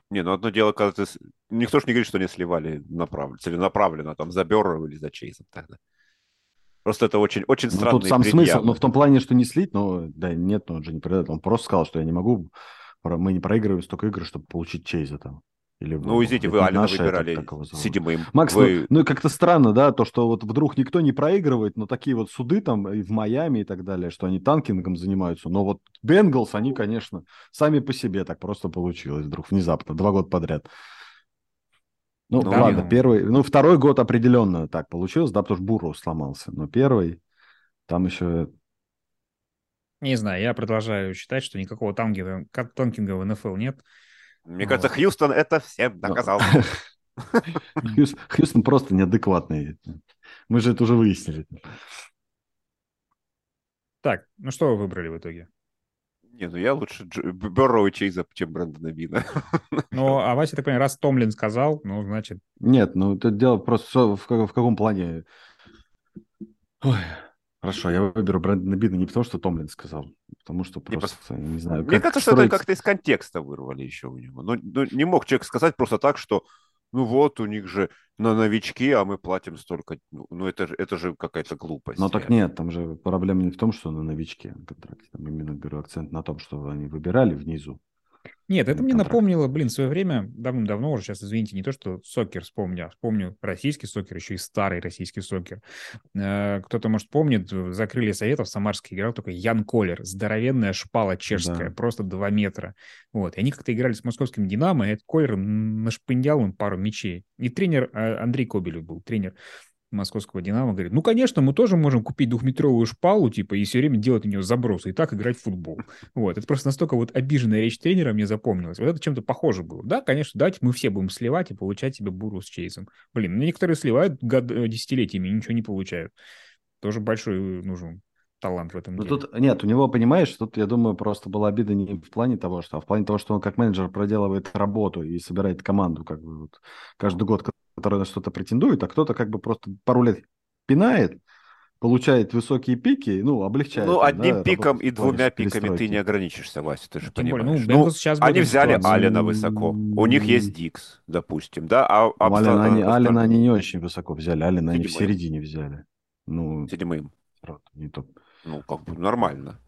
Не, ну одно дело, когда ты... Никто же не говорит, что не сливали направленно, целенаправленно, там, за Берро или за Чейзом тогда. Просто это очень, очень Ну, странный тут сам предъявы. смысл, но в том плане, что не слить, но да, нет, ну, он же не продает. Он просто сказал, что я не могу, мы не проигрываем столько игр, чтобы получить Чейза там. Или Ну, извините, вы Алина наши, выбирали седьмым. Макс, Вы- ну, ну как-то странно, да, то, что вот вдруг никто не проигрывает, но такие вот суды там и в Майами и так далее, что они танкингом занимаются. Но вот Бенгалс, они, конечно, сами по себе так просто получилось вдруг внезапно, два года подряд. Ну, Ну, ладно, ну. первый, ну, второй год определенно так получилось, да, потому что Буру сломался, но первый, там еще, Не знаю, я продолжаю считать, что никакого танкинга, танкинга в НФЛ нет. Мне кажется, Вот. Хьюстон это всем доказал. Хьюс- Хьюстон просто неадекватный. Мы же это уже выяснили. Так, ну что вы выбрали в итоге? Не, ну я лучше Дж- Берроу и Чейза, чем Брэндона Бина. Ну, а Вася, так понимаю, раз Томлин сказал, ну, значит, Нет, ну это дело просто в, в каком плане. Ой, хорошо, я выберу Брэндона Бина не потому, что Томлин сказал, а потому что Не, просто, не знаю, Мне как кажется, что это строить- как-то из контекста вырвали еще у него. Ну, ну, не мог человек сказать просто так, что ну вот, у них же на новички, а мы платим столько. Ну, ну, это, же- это же какая-то глупость. Но так нет, там же проблема не в том, что на новичке контракте. Там именно беру акцент на том, что они выбирали внизу. Нет, это мне напомнило, блин, в свое время, давным-давно уже, сейчас, извините, не то, что сокер вспомню, а вспомню российский сокер, еще и старый российский сокер. Э, Кто-то, может, помнит, в- за крылья Советов Самарский играл только Ян Колер, здоровенная шпала чешская, Да. просто 2 метра. Вот, и они как-то играли с московским «Динамо», и этот Колер нашпындял им пару мячей. И тренер, э, Андрей Кобелев был тренер московского «Динамо», говорит, ну, конечно, мы тоже можем купить двухметровую шпалу, типа, и все время делать на нее забросы, и так играть в футбол. Вот, это просто настолько вот обиженная речь тренера мне запомнилась. Вот это чем-то похоже было. Да, конечно, давайте мы все будем сливать и получать себе буру с чейзом. Блин, ну некоторые сливают год, э, десятилетиями и ничего не получают. Тоже большой э, нужен талант в этом Ну деле. тут нет, у него, понимаешь, тут, я думаю, просто была обида не в плане того, что, а в плане того, что он как менеджер проделывает работу и собирает команду, как бы вот каждый год, который на что-то претендует, а кто-то как бы просто пару лет пинает, получает высокие пики, ну, облегчает. Ну, им, одним да, пиком и двумя пиками ты не ограничишься, Вася, ты же Тем более, ну, понимаешь. Бенглс сейчас они взяли ситуации. Алина высоко. У них есть Дикс, допустим, да? А, Ну, Алина, они, Алина они не очень высоко взяли, Алина они в середине взяли. Ну, Седьмым. не то. Ну, как бы нормально.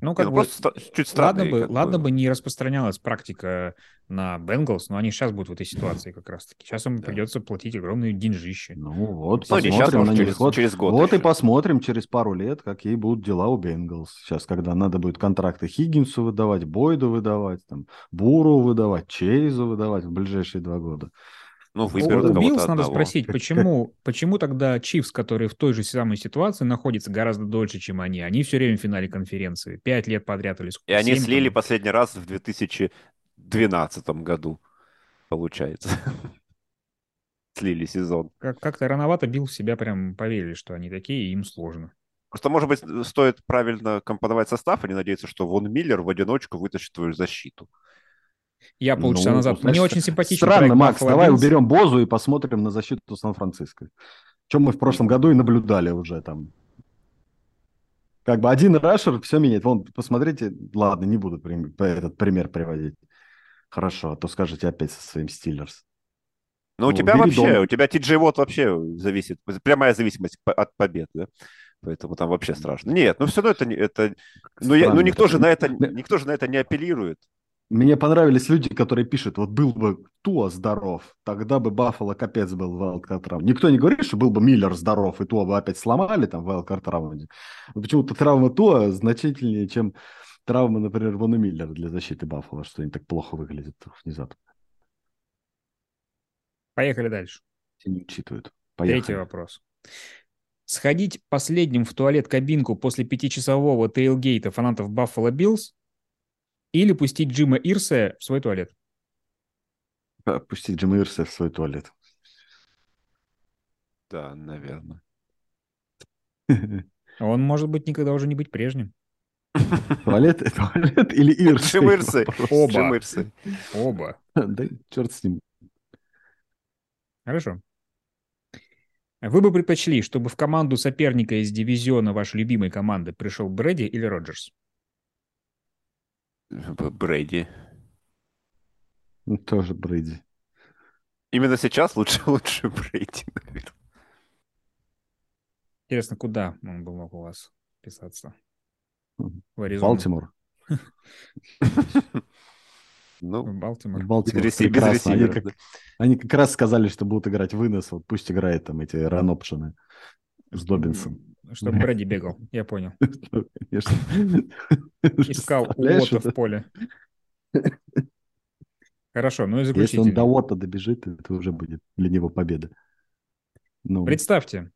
Ну, Не, как ну, бы, просто чуть странно. ладно, бы, ладно бы не распространялась практика на Бенглс, но они сейчас будут в этой ситуации как раз-таки. Сейчас им Да. придется платить огромные деньжищи. Ну, вот, не посмотрим сейчас, на может, них. через, Вот, через год. Вот и посмотрим через пару лет, какие будут дела у Бенгалс. Сейчас, когда надо будет контракты Хиггинсу выдавать, Бойду выдавать, там, Бурроу выдавать, Чейзу выдавать в ближайшие два года. Ну, выберут кого-то Биллс надо спросить, почему, почему тогда Чифс, которые в той же самой ситуации находятся гораздо дольше, чем они, они все время в финале конференции, пять лет подряд или сколько? И они слили по-моему. последний раз в 2012 году, получается. Слили сезон. Как- Как-то рановато Биллс в себя прям поверили, что они такие, и им сложно. Просто, может быть, стоит правильно компоновать состав, и не надеяться, что Вон Миллер в одничку вытащит твою защиту. Я полчаса Ну, назад... значит, Мне очень симпатичный Странно, проект Макс, давай уберем Бозу и посмотрим на защиту Сан-Франциско. Чем мы в прошлом году и наблюдали уже там. Как бы один рашер все меняет. Вон, посмотрите, ладно, не буду этот пример приводить. Хорошо, а то скажете опять со своим Стиллерс. Но у Ну, тебя вообще, Дон. у тебя TJ вот вообще зависит, прямая зависимость от побед, да? Поэтому там вообще страшно. Нет, ну все равно это, это ну, я- ну никто же на это, никто же на это не апеллирует. Мне понравились люди, которые пишут, вот был бы Туа здоров, тогда бы Баффало капец был в wildcard. Никто не говорит, что был бы Миллер здоров, и Туа бы опять сломали там в wildcard раунде. Почему-то травма Туа значительнее, чем травма, например, Вона Миллера для защиты Баффало, что они так плохо выглядят внезапно. Поехали дальше. Все не учитывают. Третий Поехали. вопрос. Сходить последним в туалет-кабинку после пятичасового тейлгейта фанатов Buffalo Bills или пустить Джима Ирса в свой туалет? Пустить Джима Ирса в свой туалет. Да, наверное. Он, может быть, никогда уже не быть прежним. Туалет, туалет или Ирс? Джим Ирсы. Оба. Джим Ирсы. Оба. Да, черт с ним. Хорошо. Вы бы предпочли, чтобы в команду соперника из дивизиона вашей любимой команды пришел Брэди или Роджерс? Б- Брейди. Ну, Тоже Брейди. Именно сейчас лучше, лучше Брейди, наверное. Интересно, куда он бы мог у вас писаться? В Аризону? Балтимор. Ну, Балтимор. Балтимор. Без без Прекрасно. Они ресивера, как, они как раз сказали, что будут играть вынос. Вот пусть играет там эти ранопшины с Добинсом. Чтобы Брэди бегал, я понял. Конечно. Искал Уота в поле. Хорошо, ну и Если он заключительный. до Уотта добежит, это уже будет для него победа. Ну, Представьте,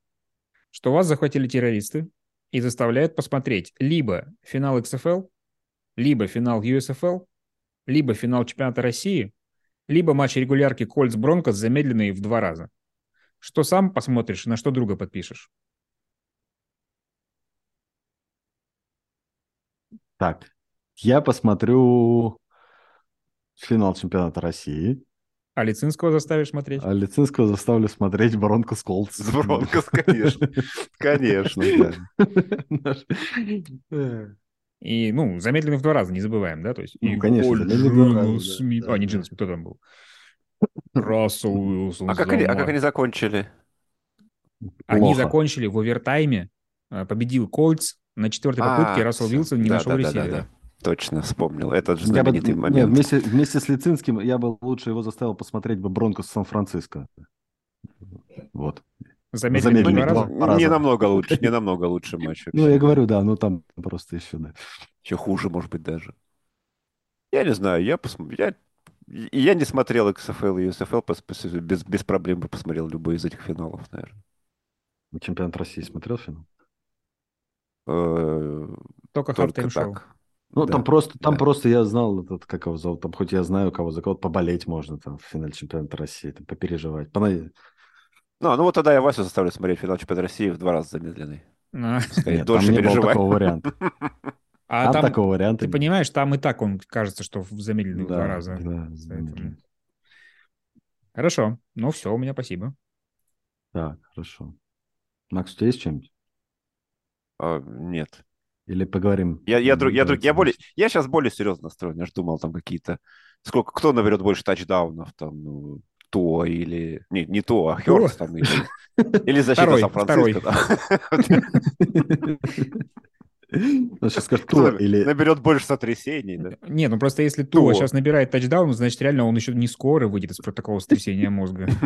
что вас захватили террористы и заставляют посмотреть либо финал XFL, либо финал USFL, либо финал чемпионата России, либо матч регулярки Кольц Бронкос замедленные в два раза. Что сам посмотришь, на что друга подпишешь? так, я посмотрю финал чемпионата России, А Лицинского заставишь смотреть? а Лицинского заставлю смотреть Бронкос Колдс. С Бронкос, конечно. Конечно, да. И, ну, замедленные в два раза, не забываем, да? То есть, Ну, конечно, Смит- А, не да. Джинл Смит, кто там был? Рассел Уилсон. А как они, а как они закончили? Они Плохо. закончили в овертайме, э, победил Кольц, на четвертой А, попытке Рассел всё. Вилсон не Да, нашел да, да, да, ресивера. да. Точно, вспомнил. Это же Я бы, знаменитый не, момент. вместе, вместе с Лицинским я бы лучше его заставил посмотреть бы Бронкос Сан-Франциско. Вот. Замедленные в Замедленные два раза. два раза. Не намного лучше, не намного лучше матч. Ну, я говорю, да, ну там просто еще, да. Еще хуже, может быть, даже. Я не знаю, я, посм... я... и я не смотрел XFL и USFL, без, без проблем бы посмотрел любой из этих финалов, наверное. Чемпионат России смотрел финал? Э, Только Только так. Ну, Да, там просто, там да. просто я знал, этот, как его зовут, там хоть я знаю, кого за кого поболеть можно там в финале чемпионата России, там, попереживать. Пона- Ну, ну вот тогда я Васю заставлю смотреть финал чемпионата России в два раза замедленный. Пускай Нет, дольше там не было такого варианта. а Там там, такого варианта ты нет. понимаешь, там и так он кажется, что в замедленные Да, два раза. да, замедленно. Хорошо, ну все, у меня спасибо. Так, хорошо. Макс, у тебя есть что-нибудь? А, нет. Или поговорим? Я, я, друг- я, друг- я, более, я сейчас более серьезно настроен. Я же думал, там какие-то... Сколько, кто наберет больше тачдаунов? Там, ну, Туа или... Не, не Туа, а Хёрст там. Или, или защита Сан-Франциско. да. Ну, сейчас скажет, Кто кто или... наберет больше сотрясений, да? Не, ну просто если Туа Туа. сейчас набирает тачдаун, значит реально он еще не скоро выйдет из протокола сотрясения мозга.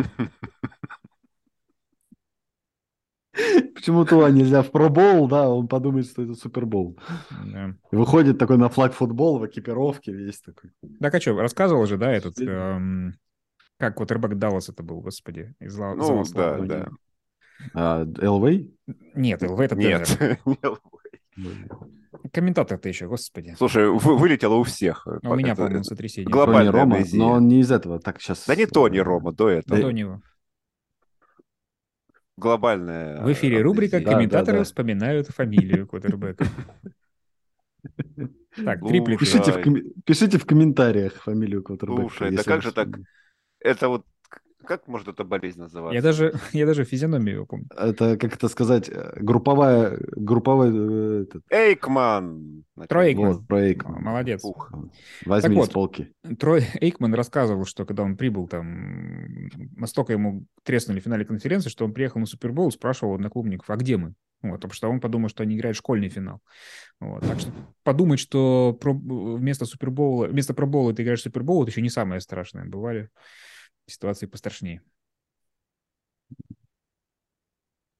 Почему Туа нельзя в пробол, да, он подумает, что это супербол. Да. Выходит такой на флаг футбол в экипировке весь такой. Так а что, рассказывал же, да, этот... Эм, как квотербек Даллас это был, господи, из Ла- Ну, да, да. А, ЛВ? Нет, ЛВ это Нет. Денвер. Комментатор-то еще, господи. Слушай, вы- вылетело у всех. А у меня, по-моему, сотрясение. глоб- Тони Рома, амнезия. но он не из этого. Так, сейчас... Да не Тони Рома, до этого. Да- Антонио. Глобальная В эфире рубрика «Комментаторы да, да. вспоминают фамилию квотербека». Так, триплет. Пишите в, пишите в комментариях фамилию квотербека. Слушай, да как же так? Это вот... Как может эта болезнь называться? Я даже, я даже физиономию его помню. Это, как это сказать, э, групповая... групповая э, этот, Эйкман. Трой Эйкман. вот, про Эйкмана. Молодец. Ух. Возьми Так из вот. полки. Трой Эйкман рассказывал, что когда он прибыл там, настолько ему треснули в финале конференции, что он приехал на Супербол и спрашивал одноклубников, а где мы? Вот, потому что он подумал, что они играют школьный финал. Вот, так что подумать, что про- вместо Супербола, вместо пробола ты играешь Супербол, это еще не самое страшное. Бывали ситуации пострашнее.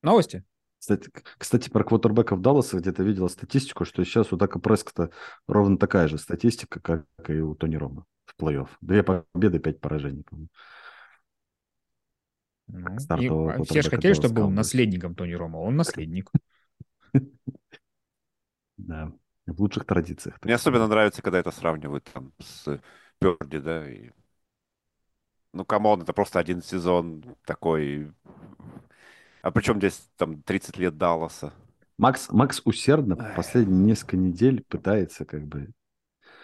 Новости? Кстати, кстати, про квотербеков Далласа где-то видела статистику, что сейчас у Дака Прескота ровно такая же статистика, как и у Тони Рома в плей-офф. Две победы, пять поражений. Ну, и, а все же хотели, чтобы был наследником Тони Ромо. Он наследник. Да, в лучших традициях. Мне особенно нравится, когда это сравнивают там с Перди, да, и... Ну, come on, это просто один сезон такой... А причем здесь там 30 лет Далласа? Макс, Макс усердно последние несколько недель пытается как бы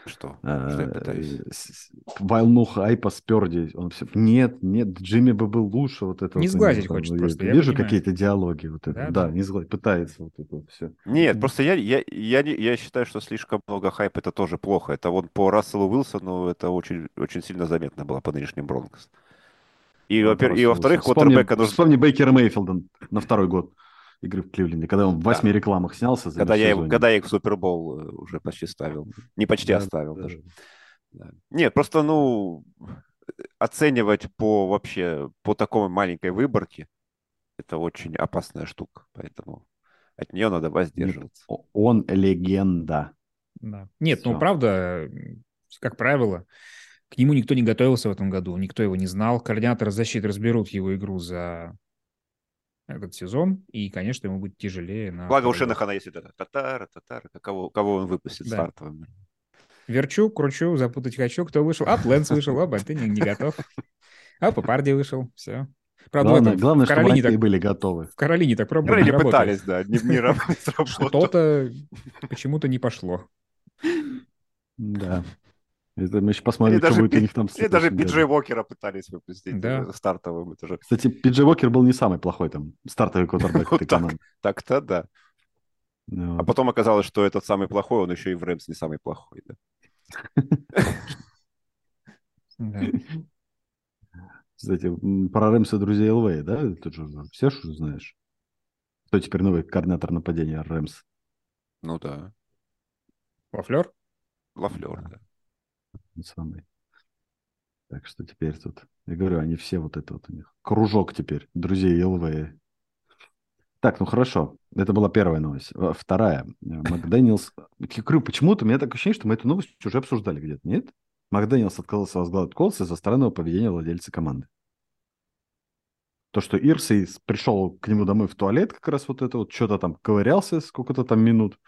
Что? Что я э, пытаюсь? с- волну хайпа сперди. Он все, нет, нет, Джимми бы был лучше. Вот это Не вот сглазить там, хочет просто, я вижу какие-то диалоги. Вот это. Да, Да, да. не сглазить, пытается вот это все. Нет, просто я, я, я, я считаю, что слишком много хайпа это тоже плохо. Это вот по Расселу Уилсону это очень, очень сильно заметно было по нынешним Бронкос. И, во-первых, и во-вторых, вспомни, нужно... вспомни Бейкера Мейфилда на второй год игры в Кливленде, когда он в восьми рекламах снялся. за Когда я, его- когда я их в Супербол э, уже почти ставил. Не почти Да, оставил да. даже. Да. Нет, просто, ну, оценивать по вообще, по такой маленькой выборке, это очень опасная штука, поэтому от нее надо воздерживаться. Он легенда. Да. Нет, Всё. ну правда, как правило, к нему никто не готовился в этом году, никто его не знал. Координаторы защиты разберут его игру за этот сезон, и, конечно, ему будет тяжелее на Благо у. Шенахана есть это татара, татара, кого, кого он выпустит Да. стартовым. Верчу, кручу, запутать хочу. Кто вышел? А, Пленс вышел, а, Бальтыни не готов. А, Папарди вышел, все. Правда, Главное, этом, главное в чтобы Каролине вратари так, были готовы. в Каролине так пробовали, Или не работает. пытались, да, не, не раб- не сработало. Что-то почему-то не пошло. Да. Это мы еще посмотрим, Или что даже, будет у них там. или даже Пиджей. Уокера пытались выпустить Да. э, стартовым. Это же Кстати, Пиджей Уокер был не самый плохой там стартовый квотербек Вот этой команды. так-то да. Ну, А потом оказалось, что этот самый плохой, он еще и в Рэмс не самый плохой. Да. Кстати, про Рэмса друзей ЛВ, да? Ты же все же знаешь. Кто теперь новый координатор нападения Рэмс? Ну да, Лафлер? Лафлер, да. Самый. Так что теперь тут, я говорю, они все вот это вот у них. Кружок теперь, друзей ЛВ. Так, ну хорошо. Это была первая новость. Во- Вторая. Макдэниелс... Я говорю, почему-то у меня такое ощущение, что мы эту новость уже обсуждали где-то, нет? Макдэниелс отказался возглавить Колс из-за странного поведения владельца команды. То, что Ирсей пришел к нему домой в туалет, как раз вот это вот, что-то там ковырялся сколько-то там минут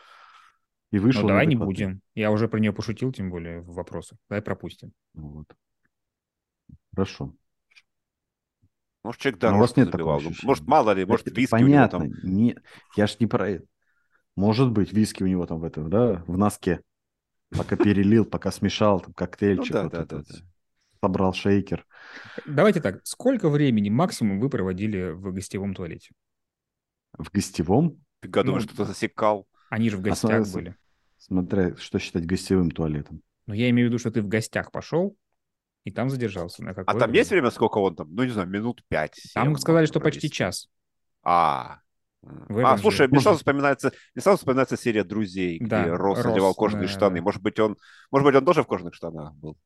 и вышел. Ну, давай не будем. Я уже про нее пошутил, тем более в вопросах. Давай пропустим. Ну Вот. Хорошо. Может, человек Но у вас нет такого забивал. Ну, ощущения? Может, мало ли, может, виски у него понятно. там. Не, я ж не про это. Может быть, виски у него там в этом, да, в носке. Пока перелил, пока смешал, там, Ну коктейльчик, да, вот да, это да, да. собрал шейкер. Давайте так. Сколько времени максимум вы проводили в гостевом туалете? В гостевом, Ты году Ну, что-то засекал. Они же в А гостях смотри, были. смотря что считать гостевым туалетом. Но я имею в виду, что ты в гостях пошел и там задержался. На А там время? есть время, сколько он там? Ну, не знаю, минут пять. Там сказали, что почти провести. час. А, а, слушай, же- мне сразу вспоминается, мне сразу вспоминается серия «Друзей», где Да, Росс Росс, надевал кожаные да, штаны. да. Может быть, он, может быть, он тоже в кожаных штанах был?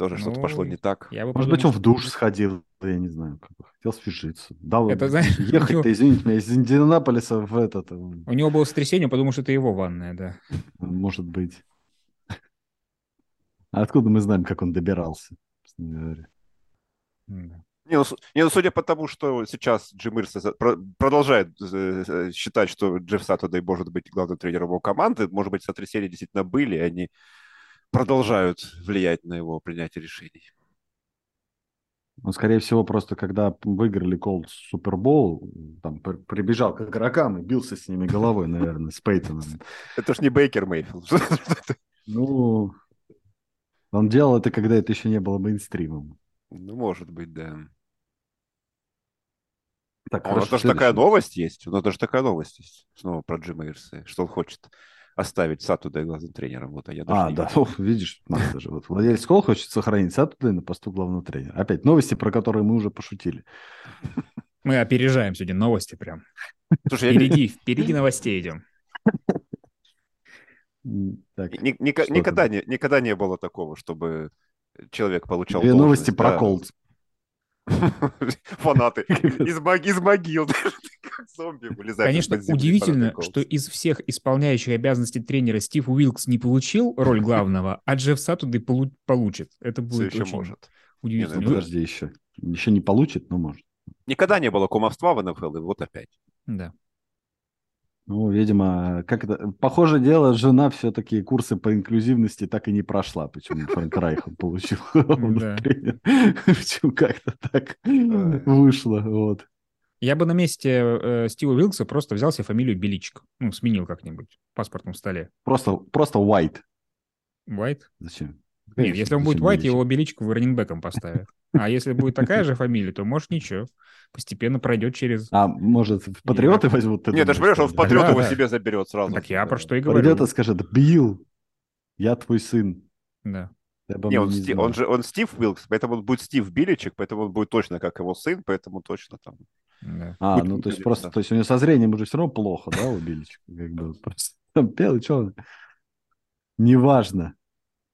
Тоже что-то пошло Ну, не так. Я бы Может быть, он в душ сходил, я не знаю, как бы хотел свяжиться. Дал Это, знаешь, у него- ехать-то, извините меня, из Индианаполиса в этот, э, У него было сотрясение, подумал, что это его ванная, да. может быть. А откуда мы знаем, как он добирался? собственно говоря? Не ну, не, ну, судя по тому, что сейчас Джим Ирс продолжает э, э, считать, что Джефф Саттудей может быть главным тренером его команды, может быть, сотрясения действительно были, и они продолжают влиять на его принятие решений. Он, скорее всего, просто когда выиграли Колдс Супербол, там при- прибежал к игрокам и бился с ними головой, наверное, с Пейтоном. Это ж не Бейкер Мейфилд. Ну, он делал это, когда это еще не было мейнстримом. Ну, может быть, да. Так, А У нас даже такая новость есть. У нас даже такая новость есть. Снова про Джима Ирса, что он хочет оставить Саттудей главным тренером. Вот, а я А, да. О, видишь, надо же. Вот владелец Кол хочет сохранить Сатудей на посту главного тренера. Опять новости, про которые мы уже пошутили. Мы опережаем сегодня новости прям. Слушай, я Впереди, впереди новостей идем. Так, ни- ника- Что никогда, не, никогда не было такого, чтобы человек получал две новости про да. Колдс. Фанаты из, мог- из могил. Как зомби вылезают Конечно, земли удивительно, что из всех исполняющих обязанности тренера Стив Уилкс не получил роль главного, а Джефф Сатудей полу- получит. Это будет еще очень может. Ну, удивительно. подожди еще. Еще не получит, но может. Никогда не было кумовства в НФЛ, и вот опять. Да. Ну, видимо, как это... Похоже дело, жена все-таки курсы по инклюзивности так и не прошла. Почему Фрэнк Райх он получил. Почему как-то так вышло. Вот. Я бы на месте э, Стива Уилкса просто взял себе фамилию Беличик. Ну, сменил как-нибудь в паспортном столе. Просто, просто white. Уайт? Зачем? Нет, если он будет Уайт, его Беличку раннингбеком поставят. А если будет такая же фамилия, то, может, ничего. Постепенно пройдет через... А может, в патриоты возьмут? ты Нет, ты же думаешь, понимаешь, он в что ли? патриот Да, его да. себе заберет сразу. Так я про что и говорю. Придет и скажет, Билл, я твой сын. Да. Не, он, не Сти- знал». он же он Стив Уилкс, поэтому он будет Стив Биличек, поэтому он будет точно как его сын, поэтому точно там. да. А, Будет ну то есть просто, да. то есть у него со зрением уже все равно плохо, да, у Билича? Как бы просто там пел, и что он? Неважно.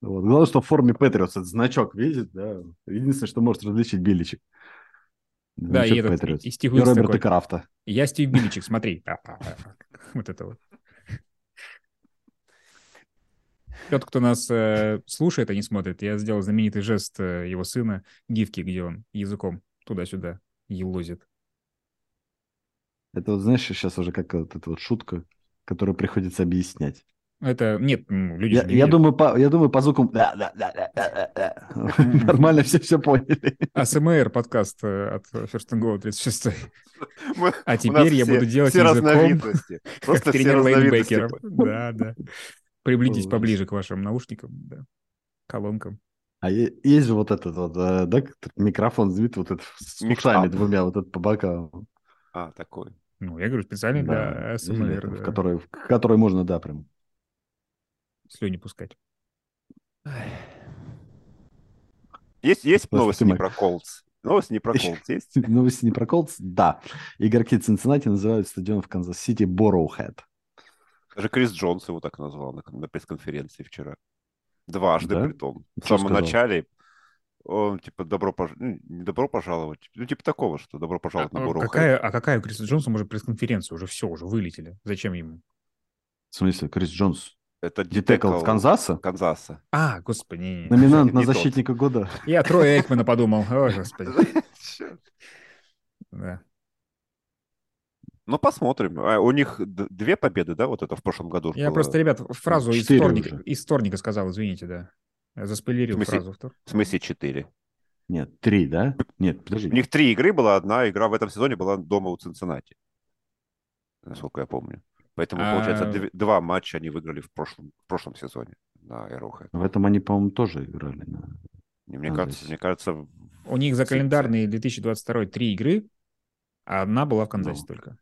Вот. Главное, что в форме Патриотс этот значок видит, да. Единственное, что может различить Биличек. Да, и этот, Patriots. и Стив И Роберта такой, Крафта. Я Стив Биличек, смотри. Вот это вот. Тот, кто нас э, слушает, а не смотрит, я сделал знаменитый жест э, его сына, гифки, где он языком туда-сюда елозит. Это вот, знаешь, сейчас уже как вот эта вот шутка, которую приходится объяснять. Это, нет, ну, люди Я, я думаю, по, я думаю, по звукам да, да, да, да, да, нормально все все поняли. АСМР подкаст э, от First and Go 36. Мы- А теперь я все- буду делать все языком, разновидности. как Просто тренер лейнбекеров. Да, да. Приблизитесь поближе к вашим наушникам, да, колонкам. А есть же вот этот вот, э, да, микрофон сдвинут вот этот с ушами двумя вот этот по бокам. А, такой. Ну, я говорю, специально Да, для который, в который можно, да, прям. Слюни пускать. Есть, есть Просто новости мой- про Colts? Новости не про Colts есть? Новости не про Colts? Да. Игроки Цинциннати называют стадион в Канзас-Сити Burrowhead. Даже Крис Джонс его так назвал на, на пресс-конференции вчера. Дважды Да? при том. В самом сказал? начале он типа добро пожаловать, не добро пожаловать, ну типа такого, что добро пожаловать на А Бурроу какая, а какая у Криса Джонса может пресс-конференция? Уже все, уже вылетели. Зачем ему? В смысле, Крис Джонс? Это Детекл Детекл Канзаса? Канзаса. А, господи. Номинант на защитника года. Я Троя Экмана подумал. Ой, господи. Да. Ну, посмотрим. А у них д- две победы, да, вот это в прошлом году? Я было? просто, ребят, фразу из вторника, из вторника сказал, извините, да. Я заспойлерил В смысле? фразу. втор- В смысле четыре? Нет, три, да? Нет, подожди. У них три игры была, одна игра в этом сезоне была дома у Цинциннати. Насколько я помню. Поэтому, получается, А- дв- два матча они выиграли в прошлом, в прошлом сезоне на Arrowhead. В этом они, по-моему, тоже играли. на- Не, Мне А, кажется, здесь. мне кажется, в- У них за календарный 2022 три игры, а одна была в Канзасе Ну. только.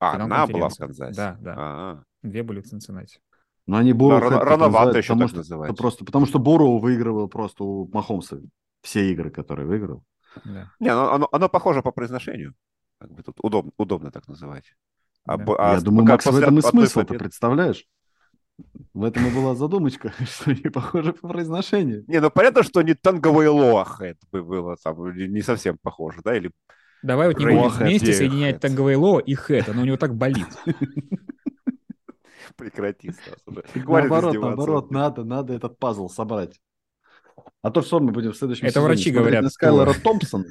А, Финал одна была в. Канзасе. Да, да. А, Две были в Цинциннати. Но они рано- так рановато еще потому так называть. просто потому что Борроу выигрывал просто у Махомса все игры, которые выиграл. Да. Не, оно, оно, оно похоже по произношению. Как бы тут удобно, удобно так называть. А, Да. а Я с- думаю, пока Макс, в этом и смысл, ты представляешь? В этом и была задумочка, что они похожи по произношению. Не, ну понятно, что не танговый лоахэт бы было там, не не совсем похоже, да? Или Давай вот не будем вместе соединять танговое ло и хэт, оно у него так болит. прекрати, Стас, уже. Наоборот, наоборот, надо, надо этот пазл собрать. А то что мы будем в следующем Это врачи говорят, на Скайлора Томпсона?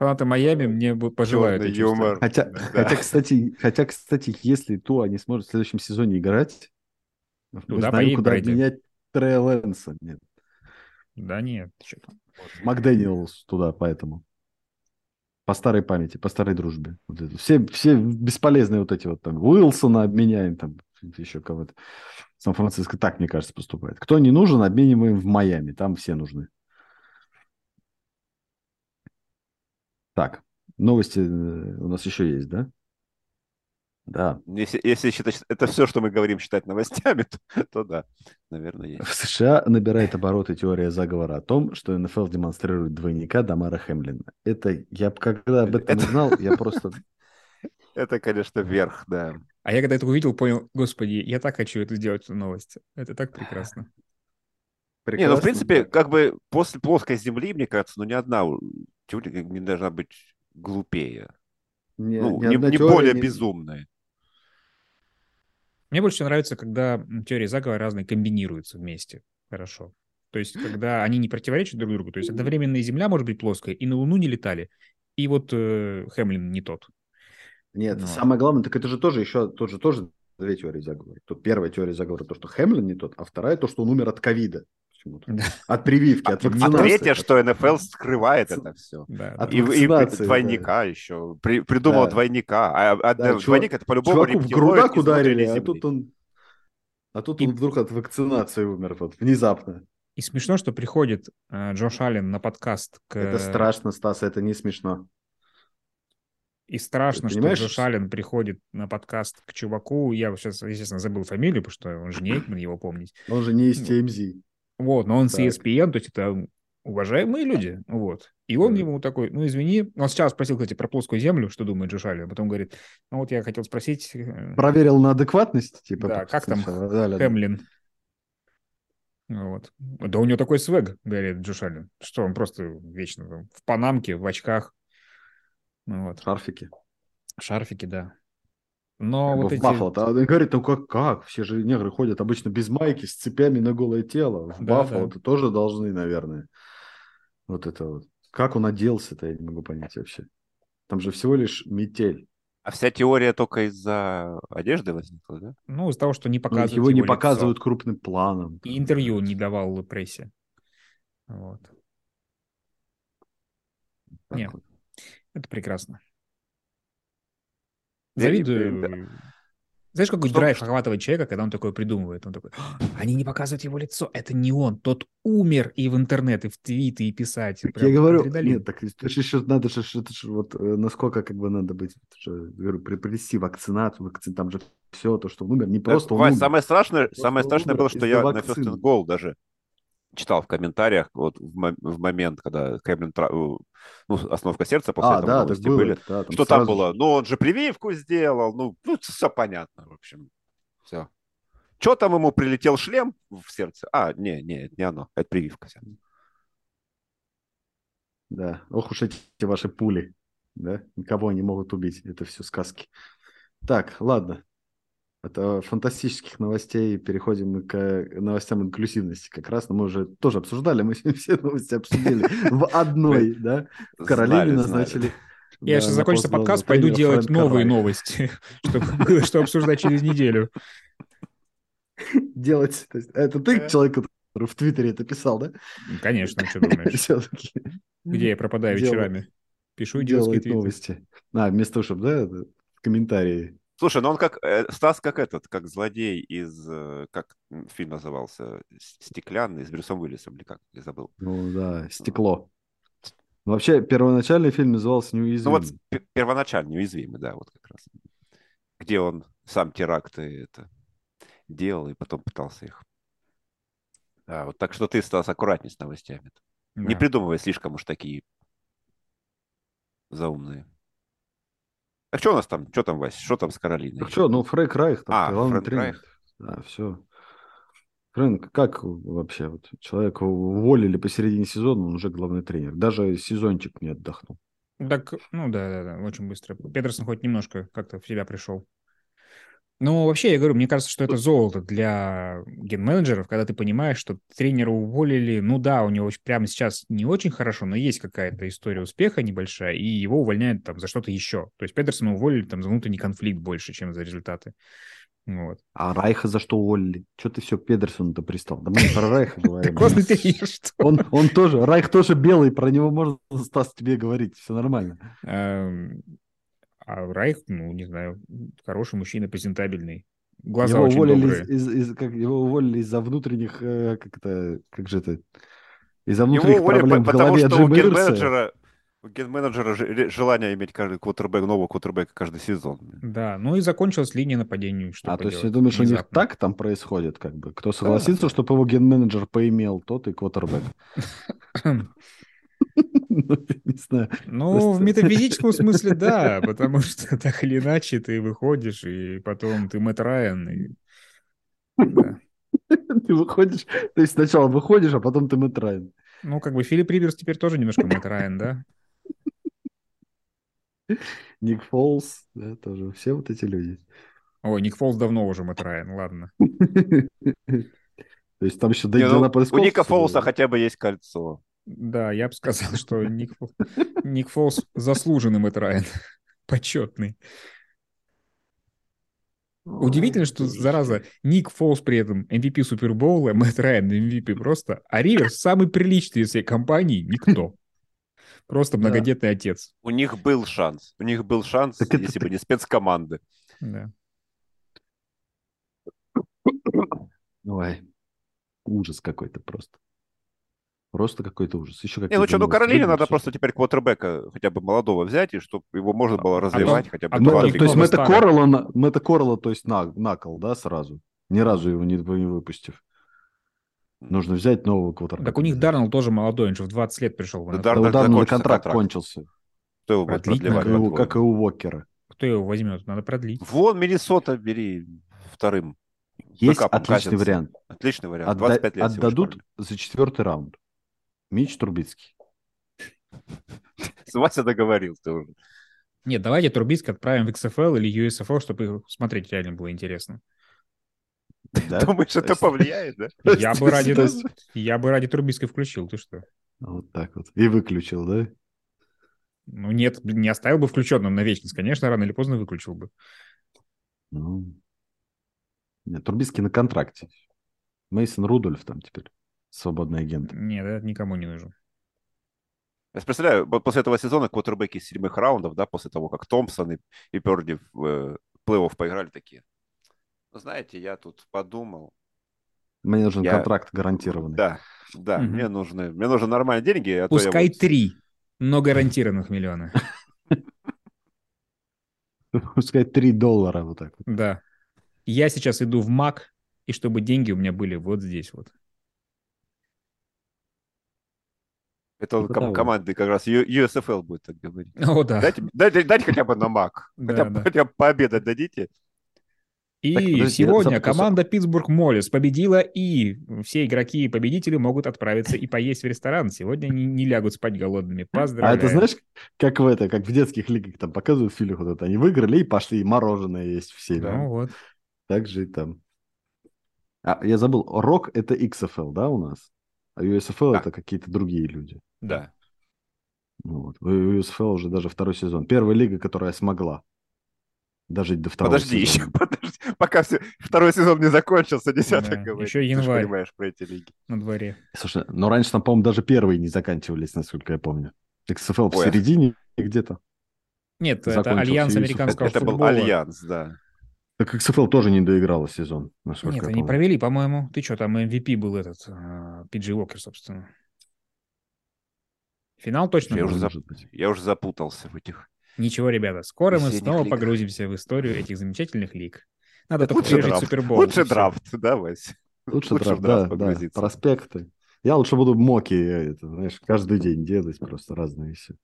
Фанаты Майами мне бы пожелают юмор. Хотя, Да. хотя, кстати, хотя, кстати, если Ту они смогут в следующем сезоне играть, мы Туда знаем, куда обменять Трея Лэнса. Нет, Да нет, что там. Макдэниелс туда, поэтому. По старой памяти, по старой дружбе. Вот это. Все, все бесполезные вот эти вот там. Уилсона обменяем, там еще кого-то. Сан-Франциско так, мне кажется, поступает. Кто не нужен, обмениваем в Майами. Там все нужны. Так, новости э, у нас еще есть, да? Да. Если, если считать, это все, что мы говорим, считать новостями, то, то да, наверное, есть. В США набирает обороты теория заговора о том, что НФЛ демонстрирует двойника Дамара Хемлина. Это я когда об этом Это- узнал, я просто... Это, конечно, верх, да. А я когда это увидел, понял, господи, я так хочу это сделать, эту новость. Это так прекрасно. Не, ну, в прекрасно, принципе, как бы после плоской земли, мне кажется, ну, ни одна теория не должна быть глупее. Не- ну, не, не более не- безумная. Мне больше нравится, когда теории заговора разные комбинируются вместе. Хорошо. То есть, когда они не противоречат друг другу. То есть, одновременно и Земля может быть плоская, и на Луну не летали. И вот э, Хемлин не тот. Нет, Ну. самое главное, так это же тоже еще, тут же тоже две теории заговора. Тут первая теория заговора, то, что Хемлин не тот, а вторая, то, что он умер от ковида. Почему-то. От прививки, от А вакцинации. третье, что НФЛ скрывает это все. Да, От да. И, двойника еще. При- придумал Да. двойника. А, а Да, двойник это по-любому Чуваку в грудак ударили, а тут он... А тут И- он вдруг от вакцинации умер, вот, внезапно. И смешно, что приходит э, Джош Аллен на подкаст к... Это страшно, Стас, это не смешно. И страшно, Ты что Джош Аллен приходит на подкаст к чуваку. Я сейчас, естественно, забыл фамилию, потому что он же не Эйкман, его помнить. Он же не из Ну, TMZ. Вот, но он Так. ESPN, то есть это уважаемые люди, вот. И он ему такой, ну, извини, он сначала спросил, кстати, про плоскую землю, что думает Джошали, а потом говорит, ну, вот я хотел спросить... э, Проверил на адекватность, типа. Да, как там. Да, да. Хемлин. Вот. Да у него такой свег, говорит Джошалин, что он просто вечно там в панамке, в очках. Ну, вот. Шарфики. Шарфики, да. Но Как вот в эти... Баффало. А он говорит, ну как, как? Все же негры ходят обычно без майки, с цепями на голое тело. В Да, Баффало да. то тоже должны, наверное. Вот это вот. Как он оделся-то, я не могу понять вообще. Там же всего лишь метель. А вся теория только из-за одежды возникла, да? Ну, из-за того, что не Ну, показывают его не лицо. показывают крупным планом. И интервью не давал прессе. Вот. Так Не. вот. Это прекрасно. Завидую. Знаешь, какой Что- драйв охватывает человека, когда он такое придумывает? Он такой, «А, они не показывают его лицо, это не он, тот умер и в интернет, и в твиты, и писать. Так Прям я говорю, адреналин. нет, так это же еще надо же, это же вот э, насколько как бы надо быть, же, говорю, при- привести вакцинацию, вакци- там же все то, что он умер, не Да, просто он Вась, умер. самое страшное, Просто самое страшное было, что я на вакцины. First and Goal даже читал в комментариях вот в, мо- в момент, когда э, ну, остановка сердца после а, этого да, новости было, были. да, там Что там сразу было? же. Ну, он же прививку сделал, ну, ну все понятно, в общем. Все. Что там ему прилетел шлем в сердце? А, не, не, это не оно, это прививка. Да, ох уж эти ваши пули, да, никого не могут убить, это все сказки. Так, ладно, от э, фантастических новостей переходим к новостям инклюзивности. Как раз но мы уже тоже обсуждали, мы все новости обсудили в одной, да, в Каролине назначили. Я сейчас закончится подкаст, пойду делать новые новости, чтобы было что обсуждать через неделю. Делать, это ты человек, который в Твиттере это писал, да? Конечно, что думаешь? Все-таки. Где я пропадаю вечерами? Пишу идиотские новости. А, вместо того, чтобы, да, это, комментарии. Слушай, ну он как э, Стас, как этот, как злодей из э, как фильм назывался, стеклянный с Брюсом Уиллисом или как, я забыл. Ну да, стекло. Ну, Вообще, первоначальный фильм назывался Ну «Неуязвимый». вот п- первоначально неуязвимый, да, вот как раз, где он сам теракты это делал и потом пытался их. Да, вот так что ты, Стас, аккуратней с новостями. Не Да. придумывай слишком уж такие заумные. А что у нас там? Что там, Вась? Что там с Каролиной? Так что, ну, Фрейк Райх, там, А, главный Фрэнк тренер. Райх. Да, все. Фрэнк, как вообще? Вот человека уволили посередине сезона, он уже главный тренер. Даже сезончик не отдохнул. Так, ну да, да, да, очень быстро. Петерсон хоть немножко как-то в себя пришел. Ну, вообще, я говорю, мне кажется, что это золото для ген-менеджеров, когда ты понимаешь, что тренера уволили, ну да, у него прямо сейчас не очень хорошо, но есть какая-то история успеха небольшая, и его увольняют там за что-то еще. То есть Петерсона уволили там за внутренний конфликт больше, чем за результаты. Вот. А Райха за что уволили? Что ты все Педерсону-то пристал? Да мы про Райха говорим. Классный тренер, что? Он, он тоже, Райх тоже белый, про него можно, Стас, тебе говорить, все нормально. А Райх, ну, не знаю, хороший мужчина, презентабельный. Глаза его очень уволили добрые. из, из- из- как, его уволили из-за внутренних, э, как это, как же это, из-за Его внутренних уволили, проблем в по- потому что у ген-менеджера у ген-менеджера же- желание иметь каждый квотербек, нового квотербека каждый сезон. Да, ну и закончилась линия нападения. Что А, то есть поделать, ты думаешь, у них внезапно. так там происходит, как бы? Кто согласится, чтобы его ген-менеджер поимел, тот и квотербек. Ну, не знаю. Ну, Просто- в метафизическом смысле, да, потому что так или иначе ты выходишь, и потом ты Мэтт Райан, и... да. Ты выходишь, то есть сначала выходишь, а потом ты Мэтт Райан. Ну, как бы Филипп Риверс теперь тоже немножко Мэтт Райан, да? Ник Фолс, да, тоже. Все вот эти люди. Ой, Ник Фолс давно уже Мэтт Райан, ладно. То есть там еще Не, ну, у Ника Фолса хотя бы есть кольцо. Да, я бы сказал, что Ник, Ник Фолс заслуженный Мэтт Райан. Почетный. Удивительно, что, зараза, Ник Фолс при этом MVP Супербоула, Мэтт Райан MVP просто, а Риверс самый приличный из всей компании никто. Просто Да. многодетный отец. У них был шанс. У них был шанс, Так это если ты- бы не спецкоманды. Да. Ой, ужас какой-то просто. Просто какой-то ужас. Еще Не, ну что, ну Каролине надо всё. просто теперь квотербека хотя бы молодого взять, и чтобы его можно было А развивать то- хотя бы а Ну, то два они то есть Мэтта старые. Коррелла, на- Мэтта Коррелла, то есть на, накол, да, сразу? Ни разу его не, не выпустив. Нужно взять нового квотербека. Так у них Дарнелл тоже молодой, он же в 20 лет пришел. Да Да у Дарнелл Дарнелла контракт, контракт. кончился. Кто его будет продлевать? Как и, у, по-твоему? как и у Уокера. Кто его возьмет? Надо продлить. Вон, Миннесота бери вторым. Есть Бэкапом отличный Казинса. вариант. Отличный вариант. Отда- 25 лет отдадут за четвертый раунд. Мич Трубицкий. С Вася договорился уже. Нет, давайте Трубицкий отправим в XFL или USFL, чтобы их смотреть реально было интересно. Да? Думаешь, То это повлияет, да? Я бы ради, я бы ради Трубицкой включил, ты что? Вот так вот. И выключил, да? Ну нет, не оставил бы включенным на вечность. Конечно, рано или поздно выключил бы. Ну. Нет, Трубицкий на контракте. Мейсон Рудольф там теперь свободный агент. Нет, это никому не нужен. Я представляю, после этого сезона квотербеки из седьмых раундов, да, после того, как Томпсон и, и Перди в э, плей-офф поиграли такие. Ну, знаете, я тут подумал. Мне нужен Я- контракт гарантированный. Да, да, Мгм. мне нужны, мне нужны нормальные деньги. а то я Пускай вот- три, но гарантированных миллиона. Пускай 3 доллара вот так вот. Да. Я сейчас иду в МАК, и чтобы деньги у меня были вот здесь вот. Это Типа ком- команды как раз USFL будет так говорить. О, да. Дайте, дайте, дайте хотя бы на МАК. Да, Хотя, бы- да. хотя бы пообедать дадите. И Так, подожди, я сегодня команда Питтсбург Моллис победила, и все игроки и победители могут отправиться и поесть в ресторан. Сегодня они не лягут спать голодными. А Поздравляю. это знаешь, как в это, как в детских лигах там показывают в фильмах, вот это, они выиграли и пошли мороженое есть все. Ну вот. Так же и там. А, я забыл, Рок это XFL, да, у нас? А USFL Да. это какие-то другие люди. Да. Ну Вот. У USFL уже даже второй сезон. Первая лига, которая смогла дожить до второго Подожди сезона. еще, подожди. Пока все, второй сезон не закончился, десятый Да, говорит. еще Ты январь. понимаешь про эти лиги. На дворе. Слушай, но раньше там, по-моему, даже первые не заканчивались, насколько я помню. XFL в Ой, а- середине где-то. Нет, это Альянс американского Это был футбола. альянс, да. Так XFL тоже не доиграла сезон, насколько Нет, я они провели, по-моему. Ты что, там MVP был этот, а, Пиджи Уокер, собственно. Финал точно Я уже, зап- Может быть. я уже запутался в этих. Ничего, ребята, скоро мы снова лигах. погрузимся в историю этих замечательных лиг. Надо только Лучше пережить. Супербол. Лучше драфт, да, Вась? Лучше, Лучше драфт, драфт да, да, погрузиться. проспекты. Я лучше буду моки, э, это, знаешь, каждый день делать просто разные все.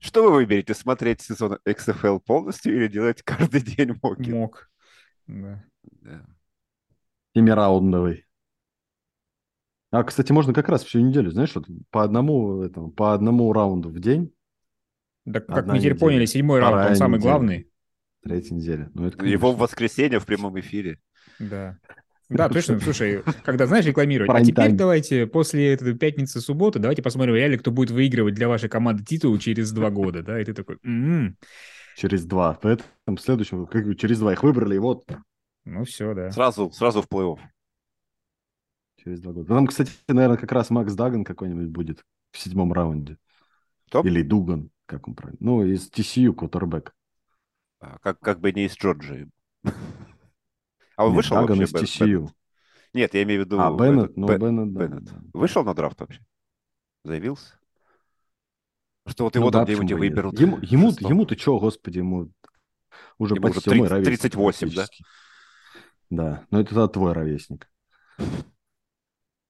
Что вы выберете, смотреть сезон XFL полностью или делать каждый день моки? Мог. Да. Да. Семираундовый. А, кстати, можно как раз всю неделю, знаешь, вот по одному, этому, по одному раунду в день, Да, как мы теперь неделя. поняли, седьмой раунд, он самый неделя. главный. третья неделя. Ну, это, Его в конечно. воскресенье в прямом эфире. Да. Да, точно. Слушай, когда, знаешь, рекламируют, а теперь давайте после этой пятницы, субботы, давайте посмотрим реально, кто будет выигрывать для вашей команды титул через два года, да, и ты такой, «М-м». через два. Поэтому в следующем, как бы через два их выбрали, и вот ну все, да. Сразу, сразу в плей-офф. Через два года. Там, кстати, наверное, как раз Макс Даган какой-нибудь будет в седьмом раунде. Кто? Или Дуган, как он правильно. Ну, из TCU, квотербек. А, Как, как бы не из Джорджии. А он Нет, вышел Даган вообще? из Бен- TCU. Нет, я имею в виду... А, Беннет, ну, Бен- Беннет, да, Беннет. да. Вышел на драфт вообще? Заявился? Что вот Ну его да, там где-нибудь и нет? выберут. Ему, ему, ему ты что, господи, ему уже Ему уже почти мой 30 ровесник 38, да? Да, но это тогда твой ровесник.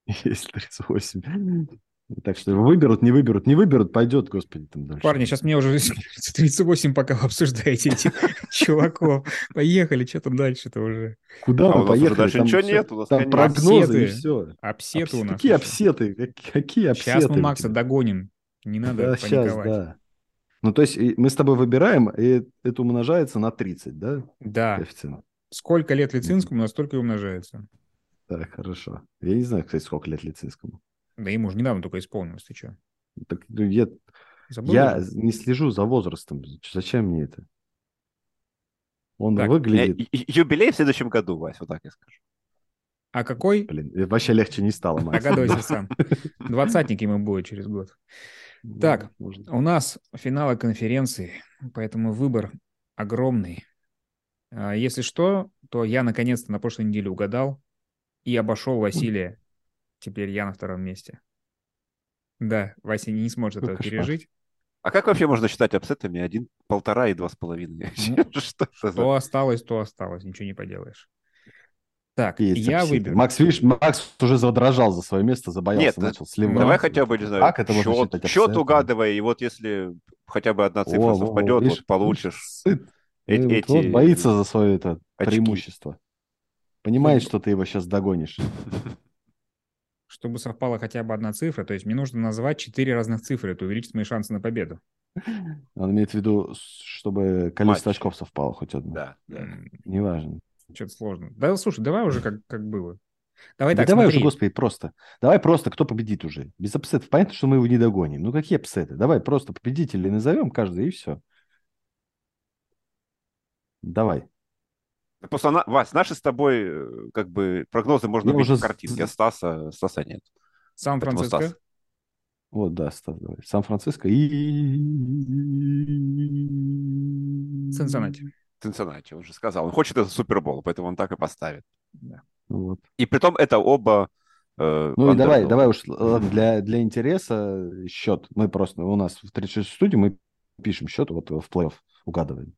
Есть 38. Так что выберут, не выберут, не выберут, пойдет, господи, там дальше. Парни, сейчас мне уже 38, пока вы обсуждаете этих чуваков. Поехали, что там дальше-то уже? Куда А мы уже поехали? дальше Там ничего нет, у нас Там прогнозы и все. Апсеты у нас. Какие апсеты? Как- Какие апсеты? Сейчас мы Макса тебя? догоним. Не надо паниковать. да. Ну, то есть мы с тобой выбираем, и это умножается на 30, да, Да. коэффициент? Сколько лет Лицинскому, настолько и умножается. Так, хорошо. Я не знаю, кстати, сколько лет Лицинскому. Да ему же недавно только исполнилось, ты что? Так, ну, я, Забыл? я не слежу за возрастом. Зачем мне это? Он Так, выглядит... ю- Юбилей в следующем году, Вась, вот так я скажу. А какой? Блин, э, вообще легче не стало, Макс. Догадывайся сам. Двадцатник ему будет через год. Ну, Так. может. У нас финалы конференции, поэтому выбор огромный. А, Если что, то я наконец-то на прошлой неделе угадал и обошел Василия. Теперь я на втором месте. Да, Вася не сможет этого кошмар. пережить. А как вообще можно считать апсетами один, полтора и два с половиной? Ну, Что это за... То осталось, то осталось, ничего не поделаешь. Так, Есть я апситы. выберу. Макс, видишь, Макс уже задрожал за свое место, забоялся, Нет, начал сливать. Давай хотя бы, не знаю, Как это можно счет, считать счет угадывай, и вот если хотя бы одна цифра О, совпадет, во, видишь, вот получишь. сыт. э- вот- эти вот боится за свое это очки. преимущество. Понимает, что ты его сейчас догонишь. Чтобы совпала хотя бы одна цифра, то есть мне нужно назвать четыре разных цифры, это увеличит мои шансы на победу. Он имеет в виду, чтобы количество Матч. очков совпало хоть одно. Да, да. Неважно. Что-то сложно. Да, слушай, давай уже как, как было. Давай Да так, давай смотри. уже, господи, просто. Давай просто, кто победит уже. Без upset ов. Понятно, что мы его не догоним. Ну какие upset ы? Давай просто победителей назовем каждый, и все. Давай. Просто, на- Вась, наши с тобой э, как бы прогнозы можно Я увидеть уже в картинке, а Стаса, Стаса нет. Сан-Франциско. Стас. Вот, да, Стас, давай. Сан-Франциско и... Цинциннати. Цинциннати, он же сказал. Он хочет это Супербол, поэтому он так и поставит. Вот. И притом это оба э, Ну и давай, давай уж для, для интереса счет. Мы просто, у нас в 36 студии мы пишем счет вот в плей-офф, угадываем.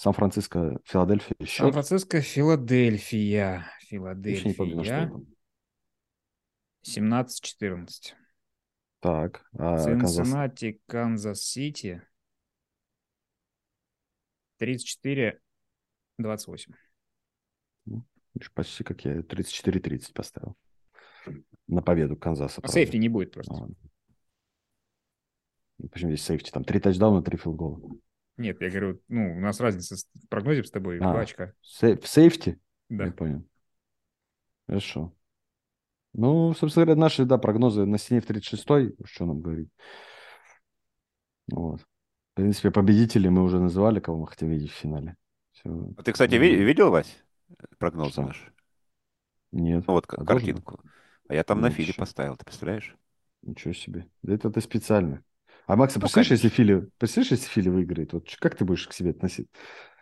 Сан-Франциско, Филадельфия, счет. Сан-Франциско, Филадельфия. Еще не помню, что Филадельфия. это. 17-14. Так, а? Цинциннати, Канзас-Сити. 34-28. Видишь, Почти как я 34-30 поставил. На победу Канзаса. А правда. safety не будет просто. Ну, Почему здесь safety? Там три тачдауна, три field goal а. Нет, я говорю, ну, у нас разница с- в прогнозе с тобой А. два очка. В safety? Да. Я понял. Хорошо. Ну, собственно говоря, наши, да, прогнозы на стене в 36-й, что нам говорить. Вот. В принципе, победителей мы уже называли, кого мы хотим видеть в финале. Всё. А Ты, кстати, ви- Мгм. видел, Вась, прогноз Что? наш? Нет, Ну вот А должен? картинку. А я там на Нет, Фили еще. поставил, ты представляешь? ничего себе. Да это ты специально. А Макс, Ну, представляешь, если. Фили, представляешь, если Фили выиграет, вот как ты будешь к себе относиться?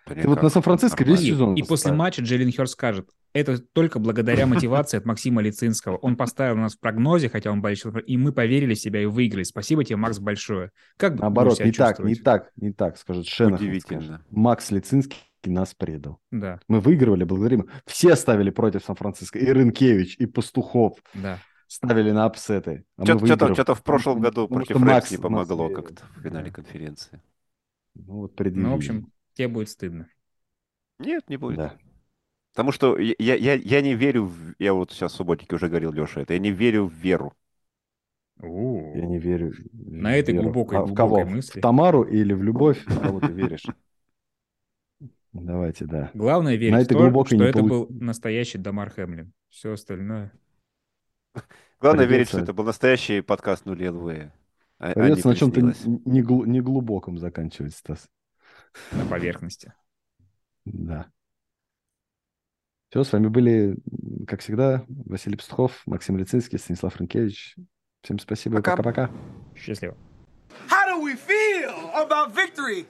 Да Ты вот на Сан-Франциско весь Нормально. И, сезон и после матча Джейлен Хёрст скажет, это только благодаря мотивации от Максима Лицинского. Он поставил нас в прогнозе, хотя он болельщик, и мы поверили в себя и выиграли. Спасибо тебе, Макс, большое. Как Наоборот, не так, не так, не так, скажет Шенахан. Удивительно. скажет. Макс Лицинский нас предал. Да, Мы выигрывали благодаря ему. Все ставили против Сан-Франциско. И Рынкевич, и Пастухов да. Ставили на апсеты. А Что-то, выигрывали. в прошлом Ну, году потому против не помогло как-то в финале Да. конференции. Ну, вот предъявили. Ну, в общем, тебе будет стыдно. Нет, не будет. Да. Потому что я, я, я- не верю, в... я вот сейчас в субботнике уже говорил, Леша, это я не верю в веру. У. Я не верю. На этой веру. глубокой- А в глубокой кого? мысли. В Тамару или в любовь? В кого ты веришь? Давайте, да. Главное На верить в этой то, глубокой что это был настоящий Дамар Хэмлин. Все остальное. Главное Придется- верить, что это был настоящий подкаст Нули ЛВ. А, а не Придется на чем-то приснилось. не, заканчивать, Стас. на поверхности. Да. Все, с вами были, как всегда, Василий Пастухов, Максим Лицинский, Станислав Рынкевич. Всем спасибо пока-пока. Счастливо. How do we feel about victory?